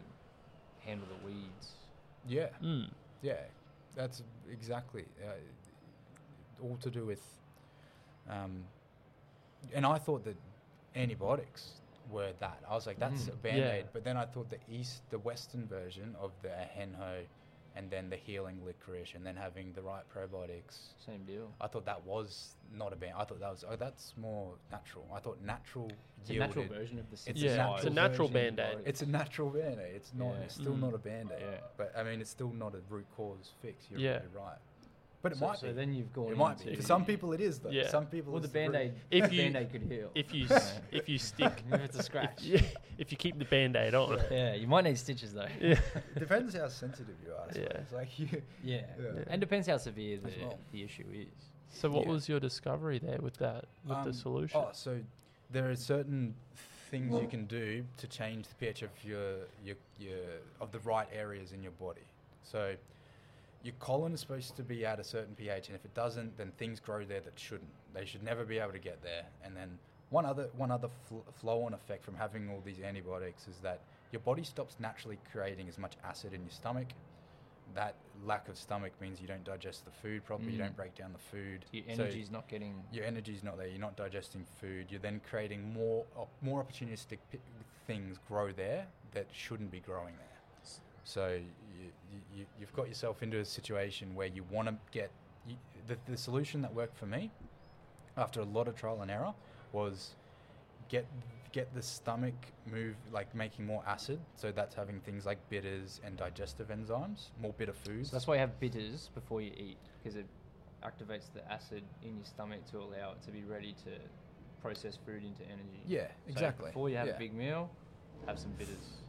S3: handle the weeds.
S2: Yeah,
S1: Mm.
S2: yeah, that's exactly uh, all to do with. Um, and I thought that antibiotics were that. I was like, that's
S3: Mm.
S2: a band aid.
S1: Yeah.
S2: But then I thought the east, the western version of the ajenjo, and then the healing licorice, and then having the right probiotics.
S3: Same deal.
S2: I thought that was not a band. I thought that was oh, that's more natural. I thought natural.
S3: It's a natural version of the
S2: It's a
S3: synthesized
S2: Yeah, it's a
S1: natural
S3: version
S1: Band-Aid.
S2: It's a natural band aid. It's not.
S3: Yeah.
S2: It's still
S1: Mm.
S2: not a band aid.
S3: Yeah.
S2: But I mean, it's still not a root cause fix. You're,
S1: Yeah.
S2: you're right. But it
S3: so,
S2: might
S3: so
S2: be.
S3: then you've gone.
S2: it might be. For some people, it is though.
S1: Yeah.
S2: Some people.
S3: Well, the
S2: it's
S3: band aid.
S1: If *laughs*
S3: the
S1: you-
S3: band aid could heal.
S1: If you *laughs* if you stick *laughs*
S3: if it's a scratch.
S1: yeah, if you keep the band aid on.
S3: yeah, you might need stitches though.
S1: Yeah.
S2: It depends how sensitive you are.
S1: Yeah.
S2: suppose. Like you.
S3: Yeah.
S2: Yeah.
S3: and depends how severe the,
S2: well.
S3: the issue is.
S1: So what
S2: Yeah.
S1: was your discovery there with that with
S2: Um,
S1: the solution?
S2: Oh, so there are certain things you can do to change the pH of your, your your of the right areas in your body. So your colon is supposed to be at a certain pH, and if it doesn't, then things grow there that shouldn't. They should never be able to get there. And then one other one other fl- flow-on effect from having all these antibiotics is that your body stops naturally creating as much acid in your stomach. That lack of stomach means you don't digest the food properly. You
S3: Mm.
S2: don't break down the food.
S3: Your
S2: So
S3: energy's not getting.
S2: your energy's not there. You're not digesting food. You're then creating more op- more opportunistic p- things grow there that shouldn't be growing there. So you, you, you've got yourself into a situation where you want to get you, the, the solution that worked for me after a lot of trial and error was get get the stomach move like making more acid. So that's having things like bitters and digestive enzymes, more bitter foods.
S3: So that's why you have bitters before you eat because it activates the acid in your stomach to allow it to be ready to process food into energy.
S2: yeah,
S3: So
S2: exactly.
S3: before you have
S2: yeah.
S3: a big meal, have some bitters.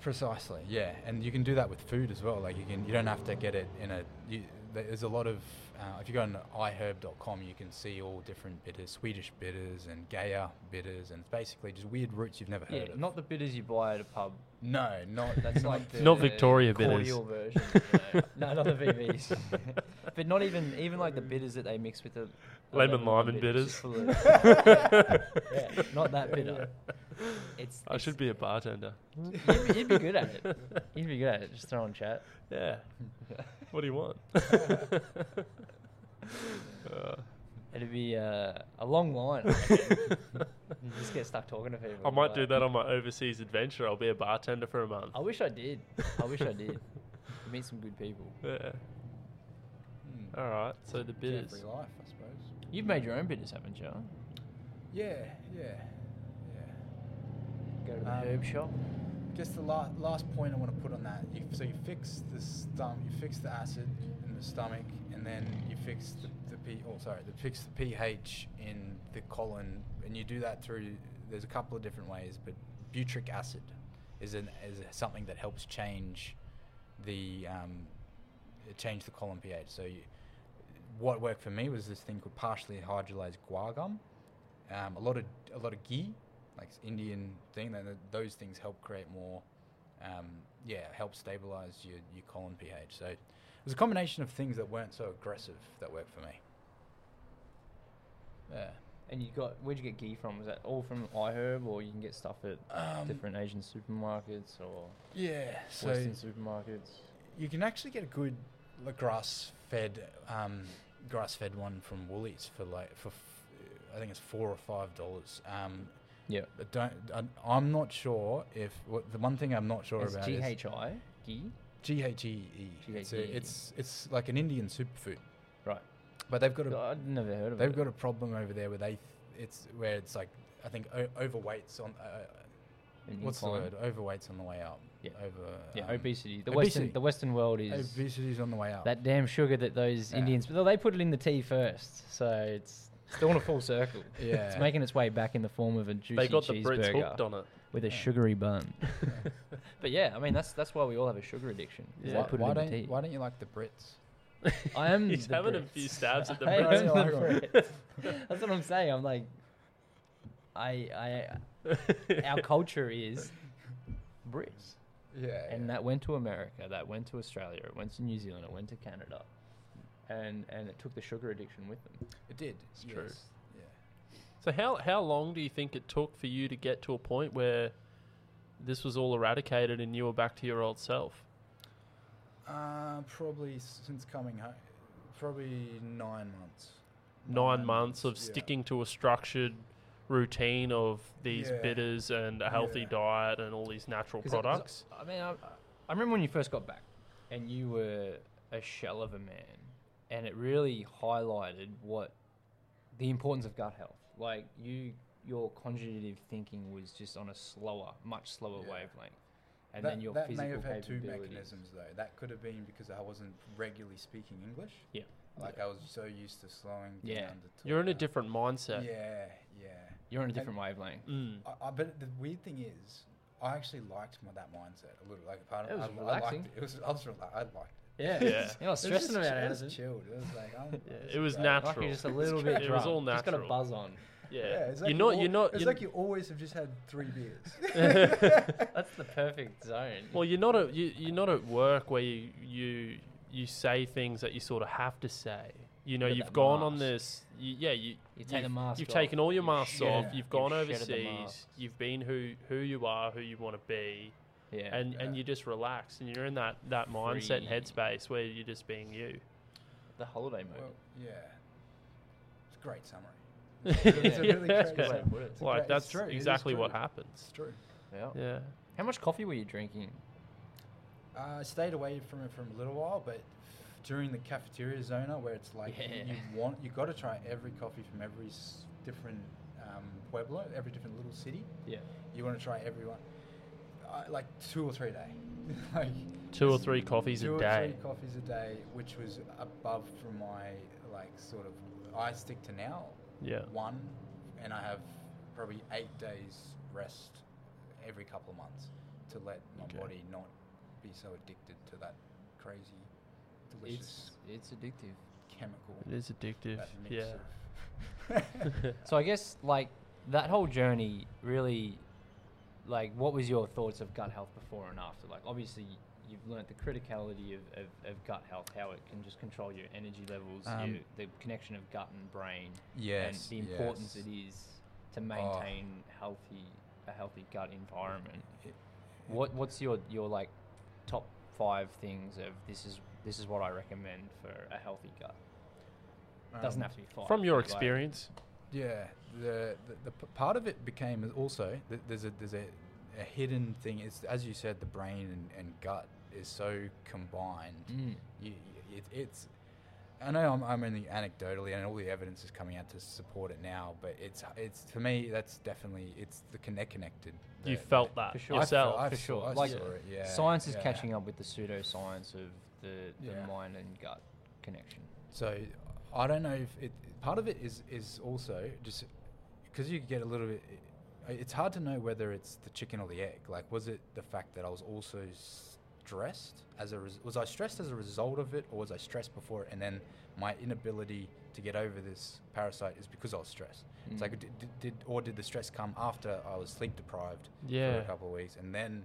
S2: Precisely, yeah, and you can do that with food as well. Like you can, you don't have to get it in a. You, there's a lot of. Uh, if you go on iherb.com, you can see all different bitters, Swedish bitters and Gaia bitters, and it's basically just weird roots you've never
S3: Yeah,
S2: heard of.
S3: not the bitters you buy at a pub.
S2: No, not
S3: That's like *laughs* the
S1: Not Victoria bitters.
S3: cordial version. you know. *laughs* no, not the VBs. *laughs* but not even even like the bitters that they mix with the the
S1: Lemon, lime, and
S3: just full of- yeah, not that bitter. It's.
S1: I
S3: it's-
S1: should be a bartender.
S3: You'd be, you'd be good at it. You'd be good at it. Just throwing chat.
S1: Yeah. What do you want? Uh,
S3: It'd be uh, a long line. I *laughs* you just get stuck talking to people.
S1: I might
S3: like-
S1: do that on my overseas adventure. I'll be a bartender for a month.
S3: I wish I did. I wish I did. *laughs* Meet some good people.
S1: Yeah.
S2: Hmm.
S1: All right. So the bitters.
S2: Carefree life, I suppose.
S3: You've made your own bitters, haven't you?
S2: Yeah, yeah, yeah.
S3: Go to the
S2: Um,
S3: herb shop.
S2: Just the la- last point I want to put on that. You, so you fix the stomach, you fix the acid in the stomach, and then you fix the, the p. Oh, sorry, the fix the pH in the colon, and you do that through. There's a couple of different ways, but butyric acid is an is something that helps change the um, change the colon pH. So you, what worked for me was this thing called partially hydrolyzed guar gum. Um, a lot of a lot of ghee, like Indian thing. That those things help create more, um, yeah, help stabilize your, your colon pH. So it was a combination of things that weren't so aggressive that worked for me. Yeah.
S3: And you got where'd you get ghee from? Was that all from iHerb, or you can get stuff at
S2: Um,
S3: different Asian supermarkets or
S2: Yeah. So
S3: Western supermarkets?
S2: you can actually get a good like, grass-fed, um, grass-fed one from Woolies for like for f- I think it's four or five dollars. Um,
S3: Yeah,
S2: but don't I'm- I'm not sure if what, the one thing I'm not sure
S3: it's
S2: about
S3: G
S2: is
S3: H I ghee.
S2: G H E E. It's,
S3: G
S2: it's it's like an Indian superfood. But they've got a
S3: I'd never heard of
S2: they've
S3: it.
S2: got a problem over there where they th- it's where it's like I think o- overweight's on uh,
S3: An
S2: what's the word overweight's on the way up.
S3: Yeah.
S2: Over
S3: Yeah,
S2: um,
S3: obesity. The
S2: obesity.
S3: western the Western world is
S2: Obesity's on the way up.
S3: that damn sugar that those
S2: Yeah.
S3: Indians. Well, they put it in the tea first, so it's still in a full circle. *laughs*
S2: Yeah.
S3: It's making its way back in the form of a juicy
S1: They got the Brits
S3: cheeseburger
S1: hooked on it.
S3: with a
S2: Yeah.
S3: sugary bun. *laughs* but yeah, I mean that's that's why we all have a sugar addiction. is
S1: Yeah.
S2: why,
S3: They put
S2: why
S3: it in
S2: don't
S3: the tea.
S2: why don't you like the Brits?
S3: I am. *laughs*
S1: He's
S3: the
S1: having a few stabs at the *laughs*
S3: I
S2: Brits.
S3: am the. Brits. That's what I'm saying. I'm like, I, I, *laughs* our culture is Brits,
S2: Yeah.
S3: and that went to America, that went to Australia, it went to New Zealand, it went to Canada, and and it took the sugar addiction with them.
S2: it did.
S1: It's
S2: yes.
S1: true.
S2: Yeah.
S1: So how how long do you think it took for you to get to a point where this was all eradicated and you were back to your old self?
S2: Uh, probably since coming home, probably nine months.
S1: Nine months of
S2: yeah.
S1: sticking to a structured routine of these
S2: Yeah.
S1: bitters and a healthy
S2: Yeah.
S1: diet and all these natural
S3: I- 'cause
S1: products.
S3: I, mean, I, I remember when you first got back, and you were a shell of a man, and it really highlighted what the importance of gut health. Like you, your conjugative thinking was just on a slower, much slower
S2: Yeah.
S3: wavelength, and
S2: that,
S3: then your
S2: that
S3: physical
S2: may have had two mechanisms though. That could have been because I wasn't regularly speaking English.
S3: Yeah.
S2: Like I was so used to slowing
S3: Yeah.
S2: down. To
S1: You're in a different mindset.
S2: Yeah, yeah.
S3: You're on a
S2: And-
S3: different wavelength.
S1: Mm.
S2: I, I, but the weird thing is, I actually liked my, that mindset a little. Like part of
S3: It was
S2: I, I
S3: relaxing.
S2: liked it. It was. I was. rela- I liked it.
S3: Yeah,
S1: Yeah.
S3: You're not
S2: It was
S3: stressing
S2: just
S3: about
S2: chill-
S3: it.
S2: It was
S3: is it?
S2: chilled. It was like. I'm, *laughs*
S1: Yeah,
S2: this
S1: it
S2: is
S1: was
S2: great.
S1: natural.
S3: Like you're just a little bit
S1: It was all natural.
S3: Just got a
S1: natural.
S3: buzz on.
S1: Yeah.
S2: it's like
S1: you're not. You're not.
S2: It's
S1: you're
S2: like you always have just had three beers. *laughs* *laughs*
S3: That's the perfect zone.
S1: Well, you're not at you, you're not at work where you you you say things that you sort of have to say. You know,
S3: With
S1: you've
S3: that
S1: gone on
S3: mask.
S1: this. You, yeah, you
S3: You take the
S1: you've-
S3: mask
S1: You've
S3: off,
S1: taken all your
S3: you've
S1: masks
S2: shed-
S1: off. You've gone
S3: you've shedded the
S1: overseas.
S3: masks.
S1: You've been who who you are, who you want to be,
S3: Yeah.
S1: and and
S2: Yeah.
S1: you just relax and you're in that that mindset and
S3: Free.
S1: headspace where you're just being you.
S3: the holiday mode.
S2: Well, yeah. It's a great summary.
S1: Yeah.
S2: It's a really *laughs*
S1: Yeah.
S2: great
S3: way to put it.
S2: It's
S1: Like
S2: great- it's
S1: that's
S2: true, it is
S1: exactly what
S2: true.
S1: happens.
S2: It's true.
S3: Yeah.
S1: Yeah.
S3: How much coffee were you drinking?
S2: Uh, I stayed away from it for a little while, but during the cafeteria zona, where it's like you-
S3: Yeah.
S2: you want, you got to try every coffee from every s- different um, pueblo, every different little city.
S3: Yeah.
S2: You want to try everyone, uh, like two or three a day, *laughs* like
S1: Two or three coffees
S2: two
S1: a
S2: or
S1: day.
S2: three coffees a day, which was above from my like sort of. I stick to now
S1: Yeah.
S2: one, and I have probably eight days rest every couple of months to let my
S1: Okay.
S2: body not be so addicted to that crazy, delicious
S3: It's it's addictive.
S2: chemical.
S1: It is addictive. Yeah. *laughs*
S3: So I guess like that whole journey really like what was your thoughts of gut health before and after? Like obviously you've learnt the criticality of, of, of gut health, how it can just control your energy levels,
S2: Um,
S3: your, the connection of gut and brain,
S2: yes,
S3: and the importance
S2: yes.
S3: it is to maintain healthy a healthy gut environment.
S2: It-
S3: What what's your your like top five things of this is this is what I recommend for a healthy gut? Doesn't
S2: um,
S3: have to be five.
S1: From your
S3: but, like,
S1: experience.
S2: Yeah, the, the the part of it became also there's a there's a, a hidden thing. Is as you said, the brain and, and gut is so combined.
S3: Mm.
S2: You, you- it, it's. I know I'm, I'm only anecdotally, and all the evidence is coming out to support it now. But it's it's for me that's definitely it's the connect connected.
S1: You felt that
S3: For sure.
S2: I
S1: yourself.
S2: felt- I
S3: for sure.
S2: I
S3: Like,
S2: saw it, yeah,
S3: Science is
S2: yeah.
S3: catching up with the pseudoscience of the, the
S2: Yeah.
S3: mind and gut connection.
S2: So I don't know if it part of it is is also just because you get a little bit. It's hard to know whether it's the chicken or the egg. Like, was it the fact that I was also stressed as a res- was I stressed as a result of it, or was I stressed before it, and then my inability to get over this parasite is because I was stressed. It's like
S3: Mm.
S2: did, did, or did the stress come after I was sleep deprived for a couple of weeks, and then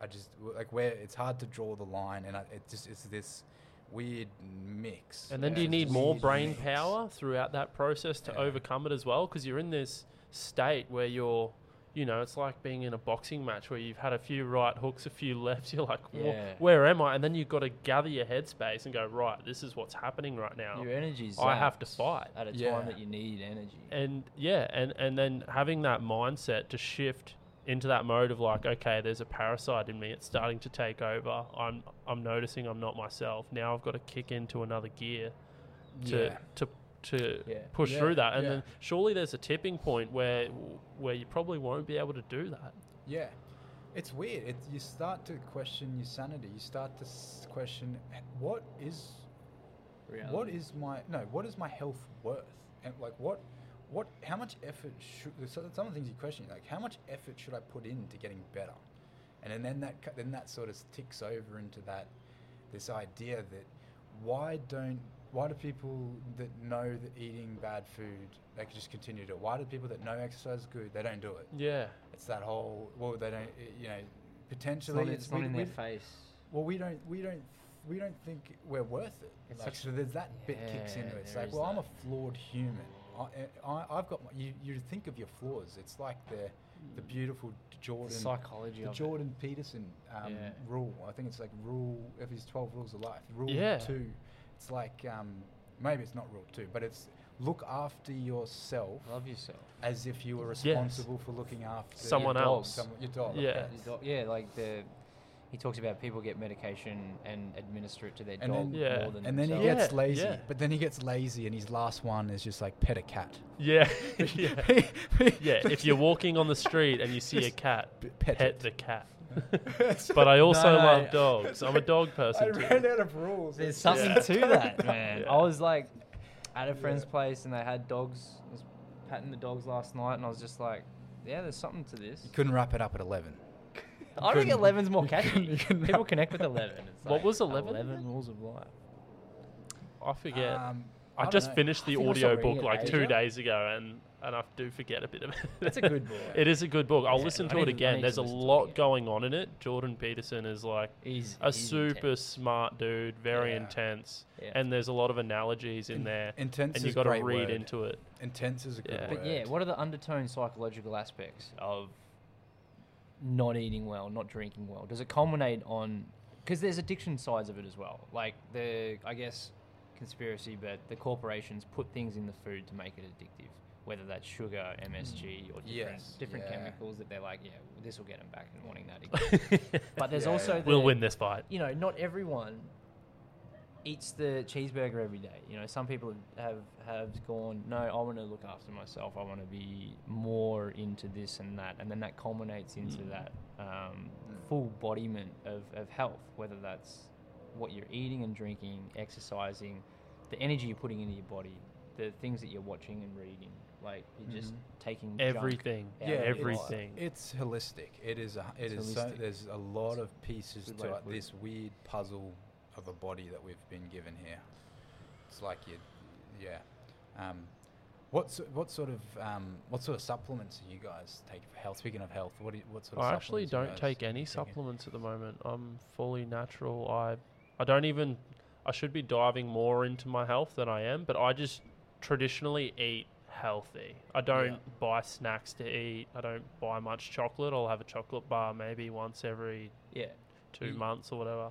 S2: I just like where it's hard to draw the line, and I, it just it's this weird mix.
S1: And then do you need more brain
S2: mix.
S1: power throughout that process to
S2: Yeah.
S1: overcome it as well? Because you're in this state where you're, you know, it's like being in a boxing match where you've had a few right hooks, a few *laughs* lefts. You're like, "Wha-
S3: Yeah.
S1: where am I? And then you've got to gather your headspace and go, right, this is what's happening right now.
S3: Your energy's
S1: I have to fight.
S3: at a
S2: Yeah.
S3: time that you need energy.
S1: and yeah, and and then having that mindset to shift into that mode of like, okay, there's a parasite in me. It's starting to take over. I'm I'm noticing I'm not myself. Now I've got to kick into another gear to
S2: Yeah.
S1: to to
S3: Yeah.
S1: push
S2: Yeah,
S1: through that. And
S2: yeah.
S1: then surely there's a tipping point where where you probably won't be able to do that.
S2: Yeah, it's weird. It, you start to question your sanity. You start to question h- what is what
S3: Reality.
S2: is my no what is my health worth and like what what how much effort should so some of the things you question like how much effort should I put into getting better, and then, then that then that sort of ticks over into that this idea that why don't why do people that know that eating bad food they can just continue to do it? Why do people that know exercise is good they don't do it?
S1: Yeah.
S2: It's that whole well they don't eh, you know
S3: It's
S2: potentially
S3: not, it's not
S2: we-
S3: in
S2: we-
S3: their face.
S2: well we don't we don't we don't think we're worth it.
S3: It's
S2: Like,
S3: such-
S2: so there's that bit kicks
S3: Yeah,
S2: into it. It's like
S3: is
S2: well I'm a flawed human. I, I I've got my, you you think of your flaws. It's like the the beautiful Jordan
S3: The psychology
S2: the
S3: of
S2: Jordan Peterson um,
S3: Yeah.
S2: rule. I think it's like rule of his twelve rules of life. Rule
S1: Yeah.
S2: two. It's like um, maybe it's not rule two, but it's look after yourself.
S3: Love yourself.
S2: as if you were
S1: Yes.
S2: responsible for looking after
S1: Someone
S2: your dog,
S1: else.
S2: some- your dog.
S1: Yeah.
S2: okay.
S3: His dog- yeah, like the he talks about people get medication and administer it to their
S2: And
S3: dog
S2: then-
S1: Yeah.
S3: more than
S2: And then he gets lazy.
S1: yeah.
S2: But then he gets lazy, and his last one is just like pet a cat.
S1: Yeah. *laughs* *laughs* yeah. *laughs* Yeah. If you're walking on the street and you see a cat,
S2: pet
S1: pet the cat.
S2: But *laughs*
S1: But I also
S3: no,
S1: love dogs. I'm a dog *laughs*
S2: I
S1: person too.
S2: ran out of rules.
S3: There's
S2: It's
S3: something
S1: Yeah.
S3: to *laughs* that, man.
S1: Yeah.
S3: I was like at a friend's
S2: Yeah.
S3: place and they had dogs. I was patting the dogs last night, and I was just like, yeah, there's something to this.
S2: You couldn't wrap it up at 11.
S3: I think
S2: couldn't-
S3: 11's more
S2: you
S3: catchy.
S2: couldn't- you couldn't
S3: People
S2: wrap-
S3: connect with 11. It's
S1: What
S3: like
S1: was 11?
S3: 11 rules of life.
S1: I forget.
S2: Um,
S1: I
S2: don't
S1: just
S2: know.
S1: finished
S3: I
S1: the
S3: think I
S1: audio
S3: started
S1: book
S3: reading
S1: like two
S3: Asia.
S1: days ago, and and I do forget a bit of it.
S3: It's a good *laughs* book.
S1: it is a good book. I'll
S3: Yeah,
S1: listen to it again. There's a
S3: listen to it
S1: lot going on in it. Jordan Peterson is like
S3: He's
S1: a
S3: he's
S1: super
S3: intense.
S1: smart dude, very
S2: Yeah.
S1: intense,
S3: Yeah.
S1: and there's a lot of analogies in
S2: In-
S1: there,
S2: Intense
S1: and
S2: is
S1: you
S2: a
S1: got to read
S2: word.
S1: into it.
S2: Intense is a good
S1: Yeah.
S2: word.
S3: But yeah, what are the undertone psychological aspects of not eating well, not drinking well? Does it culminate on? Because there's addiction sides of it as well. Like the, I guess, conspiracy, but the corporations put things in the food to make it addictive. Whether that's sugar, MSG, or different,
S2: Yes,
S3: different
S2: yeah.
S3: chemicals that they're like, yeah, this will get them back and wanting that *laughs* again. but there's
S2: Yeah,
S3: also
S2: yeah.
S3: the,
S1: we'll win this fight.
S3: you know, not everyone eats the cheeseburger every day. You know, some people have have gone, no, I want to look after myself. I want to be more into this and that, and then that culminates into
S1: Mm.
S3: that um,
S2: Mm.
S3: full bodiment of, of health, whether that's what you're eating and drinking, exercising, the energy you're putting into your body, the things that you're watching and reading. Like you're just
S2: Mhm.
S3: taking
S1: Everything,
S3: out
S2: Yeah,
S3: of your life.
S1: everything.
S2: It's holistic. It is. A, it
S3: It's
S2: is. So, there's a lot of pieces to
S3: way to
S2: it,
S3: put it.
S2: this weird puzzle of a body that we've been given here. It's like you, yeah. Um, what what sort of um, what sort of supplements do you guys take for health? Speaking of health, what do you, what sort of
S1: I actually
S2: supplements you
S1: don't take any
S2: taking?
S1: supplements at the moment. I'm fully natural. I I don't even I should be diving more into my health than I am, but I just traditionally eat healthy. I don't
S2: Yeah.
S1: buy snacks to eat. I don't buy much chocolate. I'll have a chocolate bar maybe once every
S3: Yeah.
S1: two months or whatever.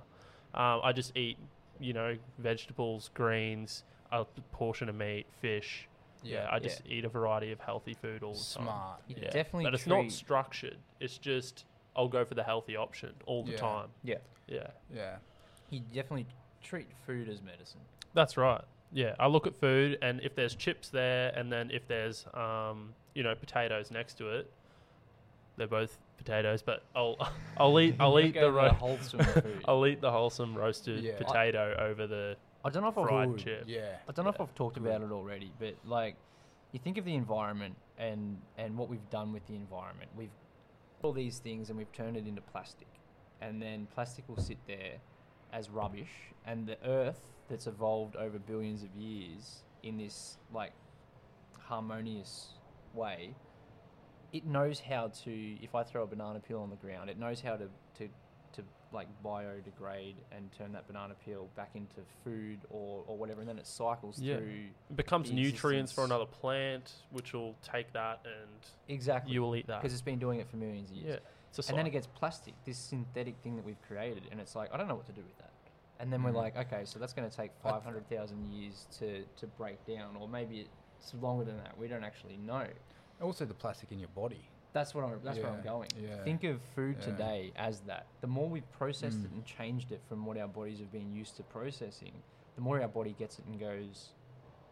S1: Um, I just eat, you know, vegetables, greens, a portion of meat, fish. Yeah, I
S3: Yeah.
S1: just eat a variety of healthy food all the time.
S2: smart.
S1: Yeah.
S3: definitely
S1: but it's
S3: treat-
S1: not structured. It's just I'll go for the healthy option all the
S2: Yeah.
S1: time.
S3: Yeah.
S1: Yeah,
S2: Yeah.
S3: You definitely treat food as medicine.
S1: that's right. Yeah, I look at food, and if there's chips there, and then if there's um, you know potatoes next to it, they're both potatoes. But I'll *laughs* I'll eat I'll *laughs* eat the
S3: for
S1: ro-
S3: wholesome food. *laughs*
S1: I'll eat the wholesome roasted
S2: Yeah. I-
S1: potato over the
S3: I don't know if I've
S1: chip.
S2: Yeah.
S3: I don't know if I've talked
S2: good.
S3: about it already, but like, you think of the environment and and what we've done with the environment. We've all these things and we've turned it into plastic, and then plastic will sit there as rubbish, and the Earth that's evolved over billions of years in this like harmonious way. It knows how to. If I throw a banana peel on the ground, it knows how to to to like biodegrade and turn that banana peel back into food or, or whatever, and then it cycles
S1: Yeah.
S3: through
S1: It becomes nutrients for another plant, which will take that and
S3: exactly
S1: you will eat that.
S3: because it's been doing it for millions of years.
S1: Yeah,
S3: and then it gets plastic, this synthetic thing that we've created, and it's like I don't know what to do with that. And then we're
S2: Mhm.
S3: like, okay, so that's going to take five hundred thousand years to to break down, or maybe it's longer than that. We don't actually know.
S2: Also, the plastic in your body.
S3: That's what I'm. That's where I'm going.
S2: yeah,
S3: Think of food
S2: yeah.
S3: today as that. The more we've processed it
S2: Mm.
S3: and changed it from what our bodies have been used to processing, the more our body gets it and goes,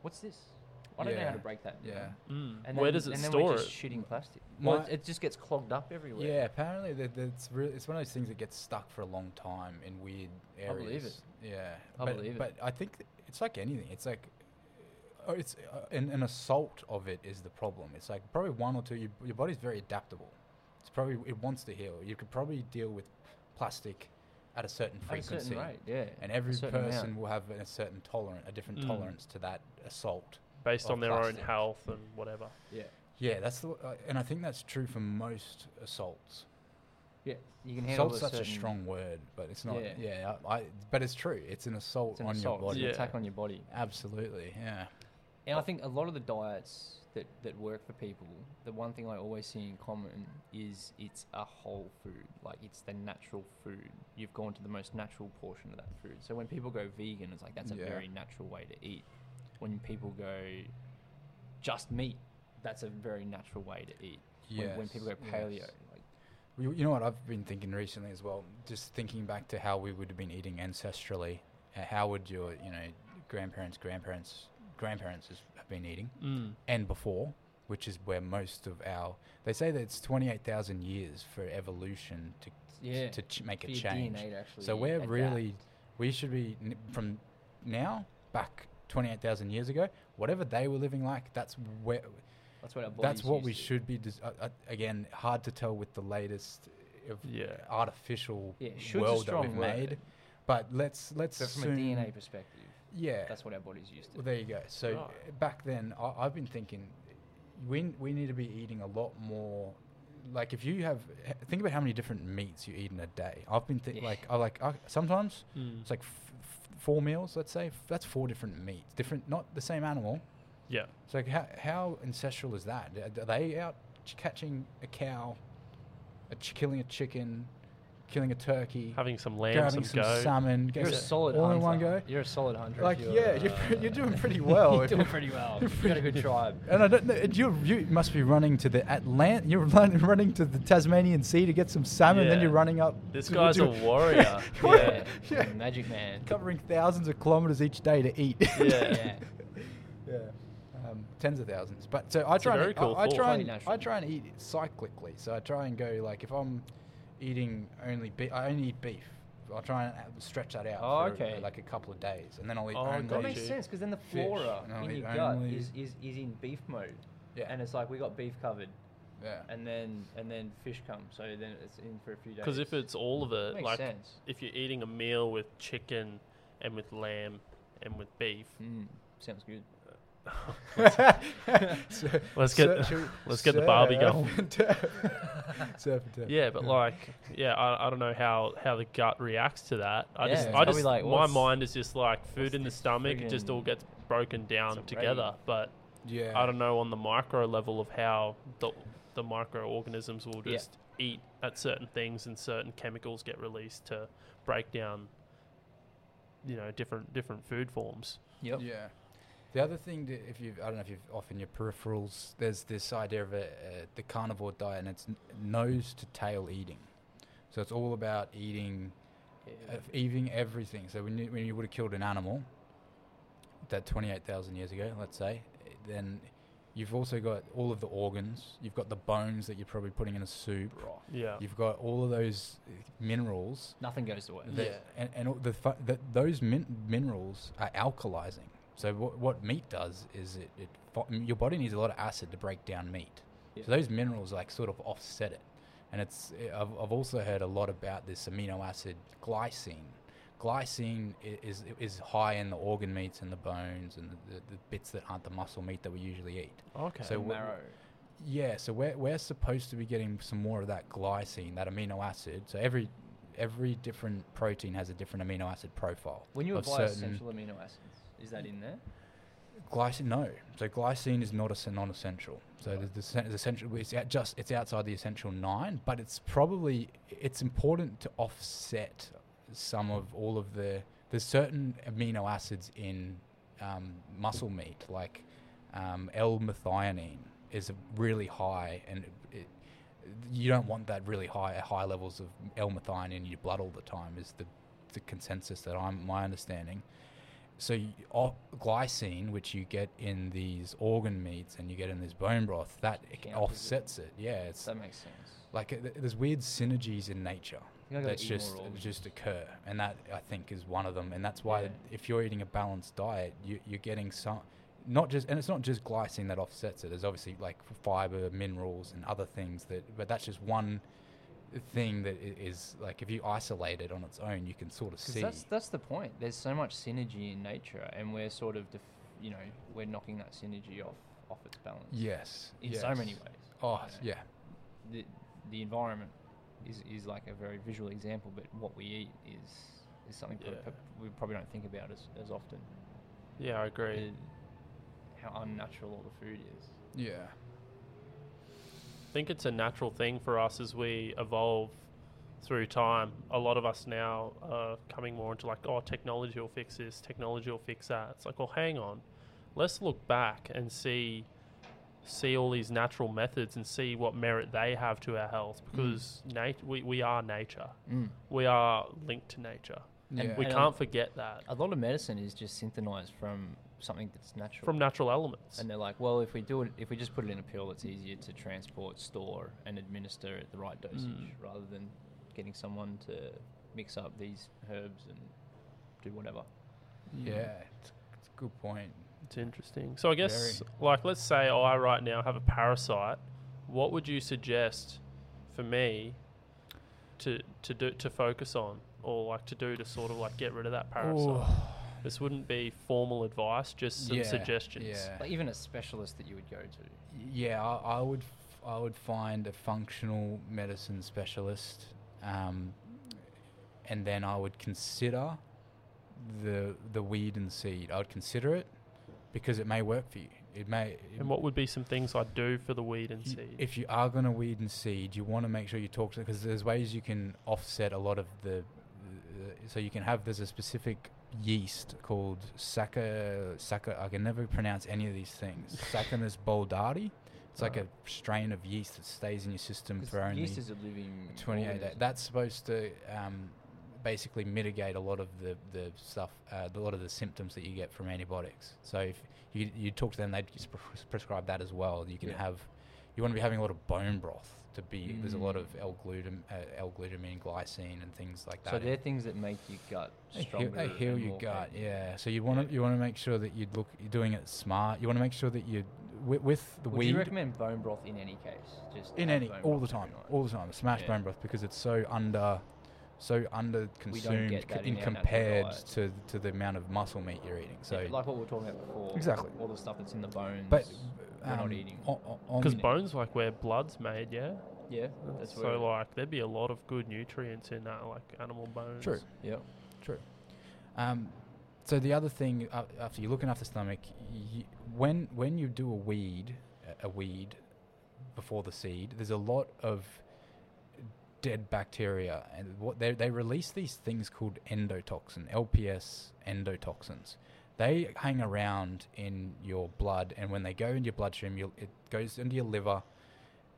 S3: "What's this? I don't know how
S2: Yeah,
S3: to break that."
S2: Yeah.
S1: Mm.
S3: And
S1: Where does it
S3: and then
S1: store
S3: we're
S1: it?
S3: just shitting plastic. Well,
S2: My-
S3: it, it just gets clogged up everywhere.
S2: Yeah, apparently that that's really it's one of those things that gets stuck for a long time in weird areas.
S3: I believe it.
S2: Yeah,
S3: I
S2: but,
S3: believe it.
S2: But I think th- it's like anything. It's like uh, it's uh, an, an assault of it is the problem. It's like probably one or two. You, your body's very adaptable. It's probably it wants to heal. You could probably deal with plastic at a certain
S3: At a
S2: frequency,
S3: certain rate, yeah.
S2: and
S3: a
S2: every
S3: certain amount.
S2: person will have a certain tolerant, a different
S1: Mm.
S2: tolerance to that assault.
S1: Based on their
S2: plastic.
S1: own health and whatever.
S3: Yeah.
S2: Yeah, that's the, uh, and I think that's true for most assaults.
S3: Yeah. You can handle
S2: Assault's such a strong word, but it's not.
S3: Yeah.
S2: Yeah, I, I, but it's true. It's an assault
S3: It's an
S2: on
S3: assault.
S2: your body.
S3: It's an attack on your body.
S2: Absolutely, yeah.
S3: And I think a lot of the diets that, that work for people, the one thing I always see in common is it's a whole food. Like it's the natural food. You've gone to the most natural portion of that food. So when people go vegan, it's like that's a
S2: Yeah.
S3: very natural way to eat. When people go just meat, that's a very natural way to eat. When, when people go paleo,
S2: yes.
S3: like
S2: You, you know what I've been thinking recently as well. Just thinking back to how we would have been eating ancestrally. Uh, how would your, you know, grandparents, grandparents, grandparents have been eating,
S1: Mm.
S2: and before, which is where most of our. They say that it's twenty eight thousand years for evolution to
S3: yeah,
S2: to ch- make
S3: for
S2: a change.
S3: DNA actually
S2: So we're really, we should be n- from now back twenty eight thousand years ago. Whatever they were living like, that's where.
S3: that's what our bodies
S2: That's
S3: what
S2: we
S3: to.
S2: should be. Des- uh, uh, again, hard to tell with the latest of
S1: Yeah.
S2: artificial
S3: Yeah,
S2: world that we've
S3: word,
S2: made. But let's let's
S3: But from
S2: assume,
S3: a DNA perspective,
S2: yeah.
S3: that's what our bodies used to.
S2: Well, there you go. So
S1: Right.
S2: back then, I, I've been thinking, we we need to be eating a lot more. Like if you have, think about how many different meats you eat in a day. I've been think
S3: Yeah.
S2: like I like I, sometimes
S1: Mm.
S2: it's like f- f- four meals. Let's say that's four different meats, different not the same animal.
S1: Yeah.
S2: So how how ancestral is that? Are they out ch- catching a cow, a ch- killing a chicken, killing a turkey,
S1: Having some lamb,
S2: grabbing
S1: some
S2: some
S1: goat.
S2: salmon,
S3: You're a solid
S2: all
S3: hunter.
S2: in one go?
S3: You're a solid hunter. if
S2: Like
S3: you're,
S2: yeah, you're,
S3: uh,
S2: you're doing pretty *laughs* well.
S3: you're doing pretty well. *laughs*
S2: you're
S3: You've got a good tribe.
S2: And I don't know. You you must be running to the Atlant. You're *laughs* run, running to the Tasmanian Sea to get some salmon. Then you're running up.
S1: This
S2: to-
S1: guy's a warrior.
S3: Yeah,
S2: Yeah.
S3: Magic Man.
S2: Covering thousands of kilometers each day to eat.
S1: Yeah.
S3: Yeah.
S2: yeah. Um, tens of thousands. But so I
S1: It's
S2: try. and,
S1: cool
S2: I, I try and
S3: natural.
S2: I try and eat cyclically. So I try and go like if I'm eating only beef, I only eat beef. I'll try and uh, stretch that out
S3: Oh,
S2: for
S3: okay.
S2: like a couple of days, and then I'll eat
S1: Oh,
S2: only.
S3: That
S1: got
S3: makes sense because then the flora in your gut is, is, is in beef mode,
S2: Yeah.
S3: and it's like we got beef covered,
S2: yeah.
S3: and then and then fish come, so then it's in for a few days.
S1: Because if it's all of it,
S3: Makes
S1: like
S3: sense.
S1: if you're eating a meal with chicken and with lamb and with beef,
S3: mm, sounds good.
S2: So-
S1: Let's get-
S2: so- *laughs*
S1: let's get the Barbie going.
S2: and. Surf *laughs* and turf.
S1: yeah, but like, yeah, I, I don't know how how the gut reacts to that. I
S3: Yeah,
S1: just, I just,
S3: like,
S1: my mind is just like food in the stomach. It just all gets broken down together.
S3: raid.
S1: But
S2: yeah.
S1: I don't know on the micro level of how the the microorganisms will
S3: Yeah.
S1: just eat at certain things and certain chemicals get released to break down, you know, different different food forms.
S3: Yep.
S2: Yeah. The other thing, that if you, I don't know if you've often your peripherals, there's this idea of a, uh, the carnivore diet, and it's n- nose to tail eating. So it's all about eating, uh, eating everything. So when you, when you would have killed an animal, that 28,000 years ago, let's say, then you've also got all of the organs. You've got the bones that you're probably putting in a soup.
S1: Yeah.
S2: You've got all of those uh, minerals
S3: Nothing goes to waste.
S1: Yeah.
S2: and, and all the fu- that those min- minerals are alkalizing. So what, what meat does is it, it fo- your body needs a lot of acid to break down meat.
S3: Yeah.
S2: So those minerals like sort of offset it. And it's eh, I've, I've also heard a lot about this amino acid glycine. Glycine is is high in the organ meats and the bones and the, the, the bits that aren't the muscle meat that we usually eat.
S1: Okay.
S2: So
S3: So marrow.
S2: Yeah, so we're we're supposed to be getting some more of that glycine, that amino acid. So every every different protein has a different amino acid profile.
S3: When you apply
S2: certain-
S3: essential amino acids, is that in there?
S2: Glycine, no. So glycine is not a non-essential. So
S3: Right.
S2: the, the, the essential, it's just it's outside the essential nine, but it's probably it's important to offset some of all of the there's certain amino acids in um, muscle meat like um, L-methionine is really high, and it, it, you don't want that really high high levels of L-methionine in your blood all the time. Is the the consensus that I'm my understanding. So glycine, which you get in these organ meats and you get in this bone broth, that it
S3: Counters it.
S2: offsets it. Yeah, it's
S3: That makes sense.
S2: like uh, there's weird synergies in nature that's just just occur, and that I think is one of them. And that's why
S3: Yeah.
S2: if you're eating a balanced diet, you, you're getting some, not just and it's not just glycine that offsets it. There's obviously like fiber, minerals, and other things that, but that's just one thing that is like if you isolate it on its own, you can sort of see.
S3: that's that's the point. There's so much synergy in nature, and we're sort of, def- you know, we're knocking that synergy off off its balance.
S2: yes,
S3: In so many ways.
S2: Oh
S3: you know.
S2: yeah,
S3: The the environment is is like a very visual example, but what we eat is is something
S1: Yeah.
S3: pro- we probably don't think about as as often.
S1: Yeah, I agree.
S3: Uh, how unnatural all the food is.
S2: yeah.
S1: I think it's a natural thing for us as we evolve through time. A lot of us now are coming more into like, oh, technology will fix this, technology will fix that. It's like, well, hang on, let's look back and see see all these natural methods and see what merit they have to our health mm. because nat- we, we are nature. Mm. We are linked to nature.
S3: And.
S1: We
S3: And,
S1: can't forget that
S3: A lot of medicine is just synthesized from something that's natural.
S1: from natural elements.
S3: and they're like, well, if we do it, if we just put it in a pill, it's easier to transport, store, and administer at the right dosage,
S1: Mm.
S3: rather than getting someone to mix up these herbs and do whatever.
S2: Yeah, it's, it's a good point.
S1: It's interesting. So I guess, like, let's say I right now have a parasite. What would you suggest for me to to do to focus on, or like to do to sort of like get rid of that parasite?
S2: Ooh,
S1: This wouldn't be formal advice, just some
S2: Yeah,
S1: suggestions.
S2: Yeah,
S3: Like even a specialist that you would go to.
S2: yeah. I, I would f- I would find a functional medicine specialist, um, and then I would consider the the weed and seed. I would consider it because it may work for you. It may.
S1: And what would be some things I'd do for the weed and
S2: you-
S1: seed?
S2: If you are going to weed and seed, you want to make sure you talk to because there's ways you can offset a lot of the. the so you can have there's a specific yeast called Sacca Sacca. I can never pronounce any of these things. *laughs* Saccharomyces boulardii. It's like a strain of yeast that stays in your system for only
S3: yeast is a living
S2: 28 days. That's supposed to um, basically mitigate a lot of the, the stuff, uh, a lot of the symptoms that you get from antibiotics. So if you, you talk to them, they'd prescribe that as well. You can
S3: Yeah.
S2: have, you want to be having a lot of bone broth to be, there's a lot
S3: Mm.
S2: of L-glutam, uh, L-glutamine, glycine and things like that.
S3: So they're things that make your gut
S2: They heal,
S3: stronger.
S2: they heal your gut,
S3: capable.
S2: yeah. So you want to you want to make sure that you look you're doing it smart. You want to make sure that you with, with the
S3: Would
S2: weed
S3: you recommend bone broth in any case? Just
S2: in any all the time, all the time. Smash
S3: Yeah.
S2: bone broth because it's so under, so under consumed c-
S3: in
S2: in compared to to the amount of muscle meat you're eating. So,
S3: Yeah, like what we were talking about before.
S2: Exactly.
S3: All the stuff that's in the bones.
S2: but
S3: we're not
S2: um,
S3: eating.
S2: o- o- on-
S1: Because bones, like where blood's made, yeah.
S3: yeah, that's
S1: so
S3: where.
S1: like there'd be a lot of good nutrients in that, like animal bones.
S2: True.
S3: Yep.
S2: Um, so the other thing, uh, after you're looking after stomach, y when when you do a weed, a- a weed before the seed, there's a lot of dead bacteria, and what they they release these things called endotoxin, LPS endotoxins. They hang around in your blood, and when they go into your bloodstream, you'll, it goes into your liver,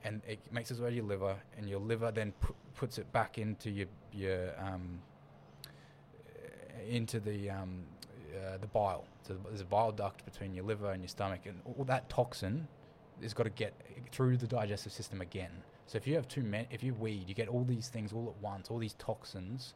S2: and it makes its way to your liver, and your liver then pu- puts it back into your your um, into the um, uh, the bile. So there's a bile duct between your liver and your stomach, and all that toxin has got to get through the digestive system again. So if you have too many, if you weed, you get all these things all at once, all these toxins,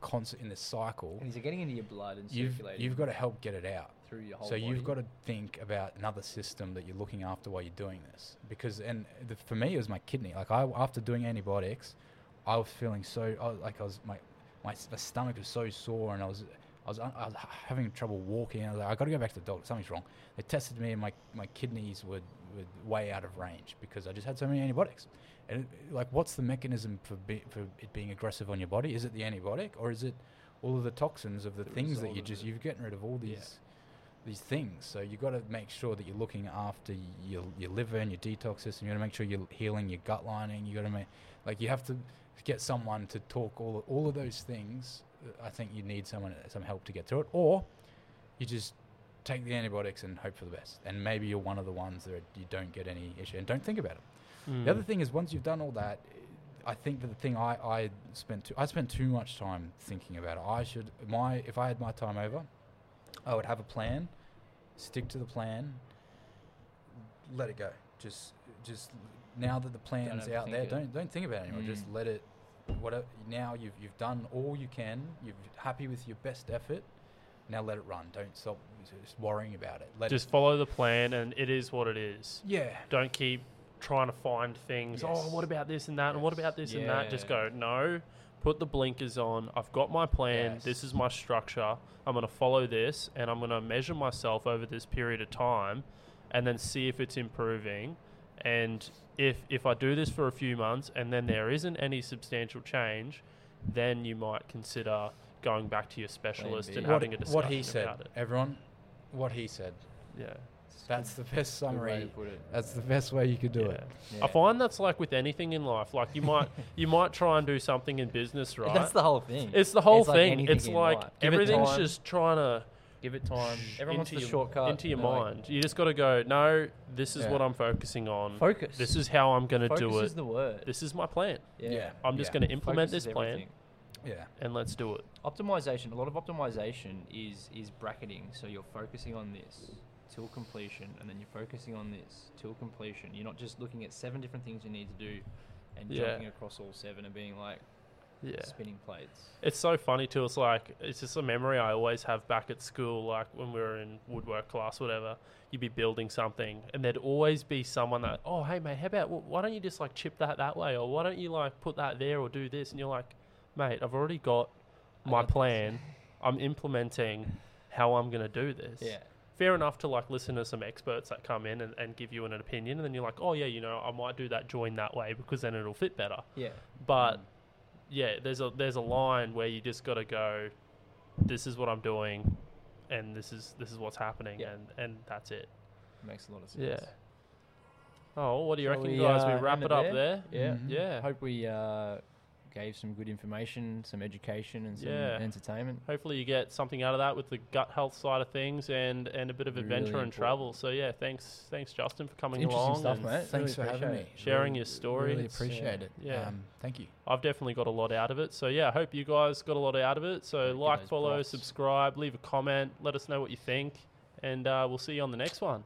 S2: constant in this cycle.
S3: And these are getting into your blood and
S2: You've
S3: circulating.
S2: you've got to help get it out.
S3: through your whole.
S2: So you've got to think about another system that you're looking after while you're doing this. Because and the, for me, it was my kidney. Like I, after doing antibiotics, I was feeling so I, was- like I was my, my my stomach was so sore, and I was I was, I was having trouble walking. I was like, I got to go back to the doctor. Something's wrong. They tested me, and my my kidneys were way out of range because I just had so many antibiotics. And it, like, what's the mechanism for be, for it being aggressive on your body? Is it the antibiotic, or is it all of the toxins of the,
S1: The
S2: things that you just you've getting rid of all
S1: Yeah.
S2: these these things. So you got to make sure that you're looking after your your liver and your detox system. You got to make sure you're healing your gut lining. You got to make like you have to get someone to talk all all of those things. I think you need someone some help to get through it, or you just take the antibiotics and hope for the best. And maybe you're one of the ones that you don't get any issue and don't think about it.
S1: Mm.
S2: The other thing is once you've done all that, I think that the thing I, I spent too, I spent too much time thinking about it. I should my if I had my time over, I would have a plan, stick to the plan, let it go. Just just now that the plan's out there,
S3: it.
S2: don't don't think about it anymore. Just
S3: Mm.
S2: let it. Whatever. Now you've you've done all you can. You're happy with your best effort. Now let it run. Don't stop just worrying about it. Let
S1: Just follow the plan, and it is what it is.
S2: yeah.
S1: Don't keep trying to find things. Oh, what about this and that? And what about this and that? Just go, no, put the blinkers on. I've got my plan.
S2: Yes.
S1: This is my structure. I'm going to follow this and I'm going to measure myself over this period of time and then see if it's improving. And if, if I do this for a few months and then there isn't any substantial change, then you might consider going back to your specialist and
S3: What-
S1: having a discussion
S2: what he said,
S1: about it.
S2: everyone. What he said.
S1: Yeah.
S2: That's the best
S3: Good way
S2: summary.
S3: put it.
S2: That's the best way you could do
S1: yeah.
S2: it.
S3: Yeah.
S1: I find that's like with anything in life. Like you might *laughs* you might try and do something in business, right?
S3: That's the whole thing.
S1: it's the whole
S3: It's
S1: thing.
S3: anything
S1: it's like
S3: life. Give it
S1: everything's just trying to
S3: Give it time. Everyone wants
S1: into
S3: the
S1: your,
S3: shortcut.
S1: into your
S3: They're like,
S1: mind. You just got to go. No, this is
S2: Yeah.
S1: what I'm focusing on.
S3: Focus.
S1: This is how I'm going to
S3: Focus
S1: do
S3: is
S1: it.
S3: the word.
S1: This is my plan.
S3: yeah.
S2: Yeah.
S1: I'm just
S2: Yeah.
S1: going to implement
S3: Focus
S1: this plan
S3: everything.
S2: Yeah.
S1: and let's do it.
S3: Optimization. A lot of optimization is is bracketing. So you're focusing on this till completion, and then you're focusing on this till completion. You're not just looking at seven different things you need to do, and
S1: Yeah.
S3: jumping across all seven and being like
S1: Yeah.
S3: spinning plates.
S1: It's so funny too. It's like it's just a memory I always have back at school, like when we were in woodwork class, whatever. You'd be building something, and there'd always be someone that, oh, hey mate, how about why don't you just like chip that that way, or why don't you like put that there, or do this? And you're like, mate, I've already got my
S3: got this."
S1: plan. I'm implementing how I'm going to do this.
S3: Yeah.
S1: Fair enough to like listen to some experts that come in and, and give you an opinion, and then you're like, oh yeah, you know, I might do that join that way because then it'll fit better.
S3: Yeah.
S1: But
S3: Mm.
S1: yeah, there's a there's a line where you just got to go. This is what I'm doing, and this is this is what's happening,
S3: Yeah.
S1: and and that's it.
S3: makes a lot of sense.
S1: Yeah. Oh, what do you
S3: Shall
S1: reckon,
S3: we,
S1: guys?
S3: uh,
S1: we wrap it
S3: it
S1: up
S3: there?
S1: there.
S3: Yeah.
S2: Mhm.
S1: Yeah.
S3: Hope we uh, gave some good information, some education, and some
S1: Yeah.
S3: entertainment.
S1: Hopefully, you get something out of that with the gut health side of things, and and a bit of
S3: Really
S1: adventure and travel. So yeah, thanks thanks Justin for coming
S3: Interesting
S1: along.
S3: stuff,
S1: and
S3: mate.
S2: Thanks
S3: Really
S2: for having me.
S1: Sharing
S2: Really-
S1: your story.
S2: Really
S1: It's,
S2: appreciate it.
S1: yeah.
S2: Um, thank you.
S1: I've definitely got a lot out of it. So yeah, I hope you guys got a lot out of it. So
S3: Give
S1: like, follow,
S3: props.
S1: subscribe, leave a comment, let us know what you think, and uh, we'll see you on the next one.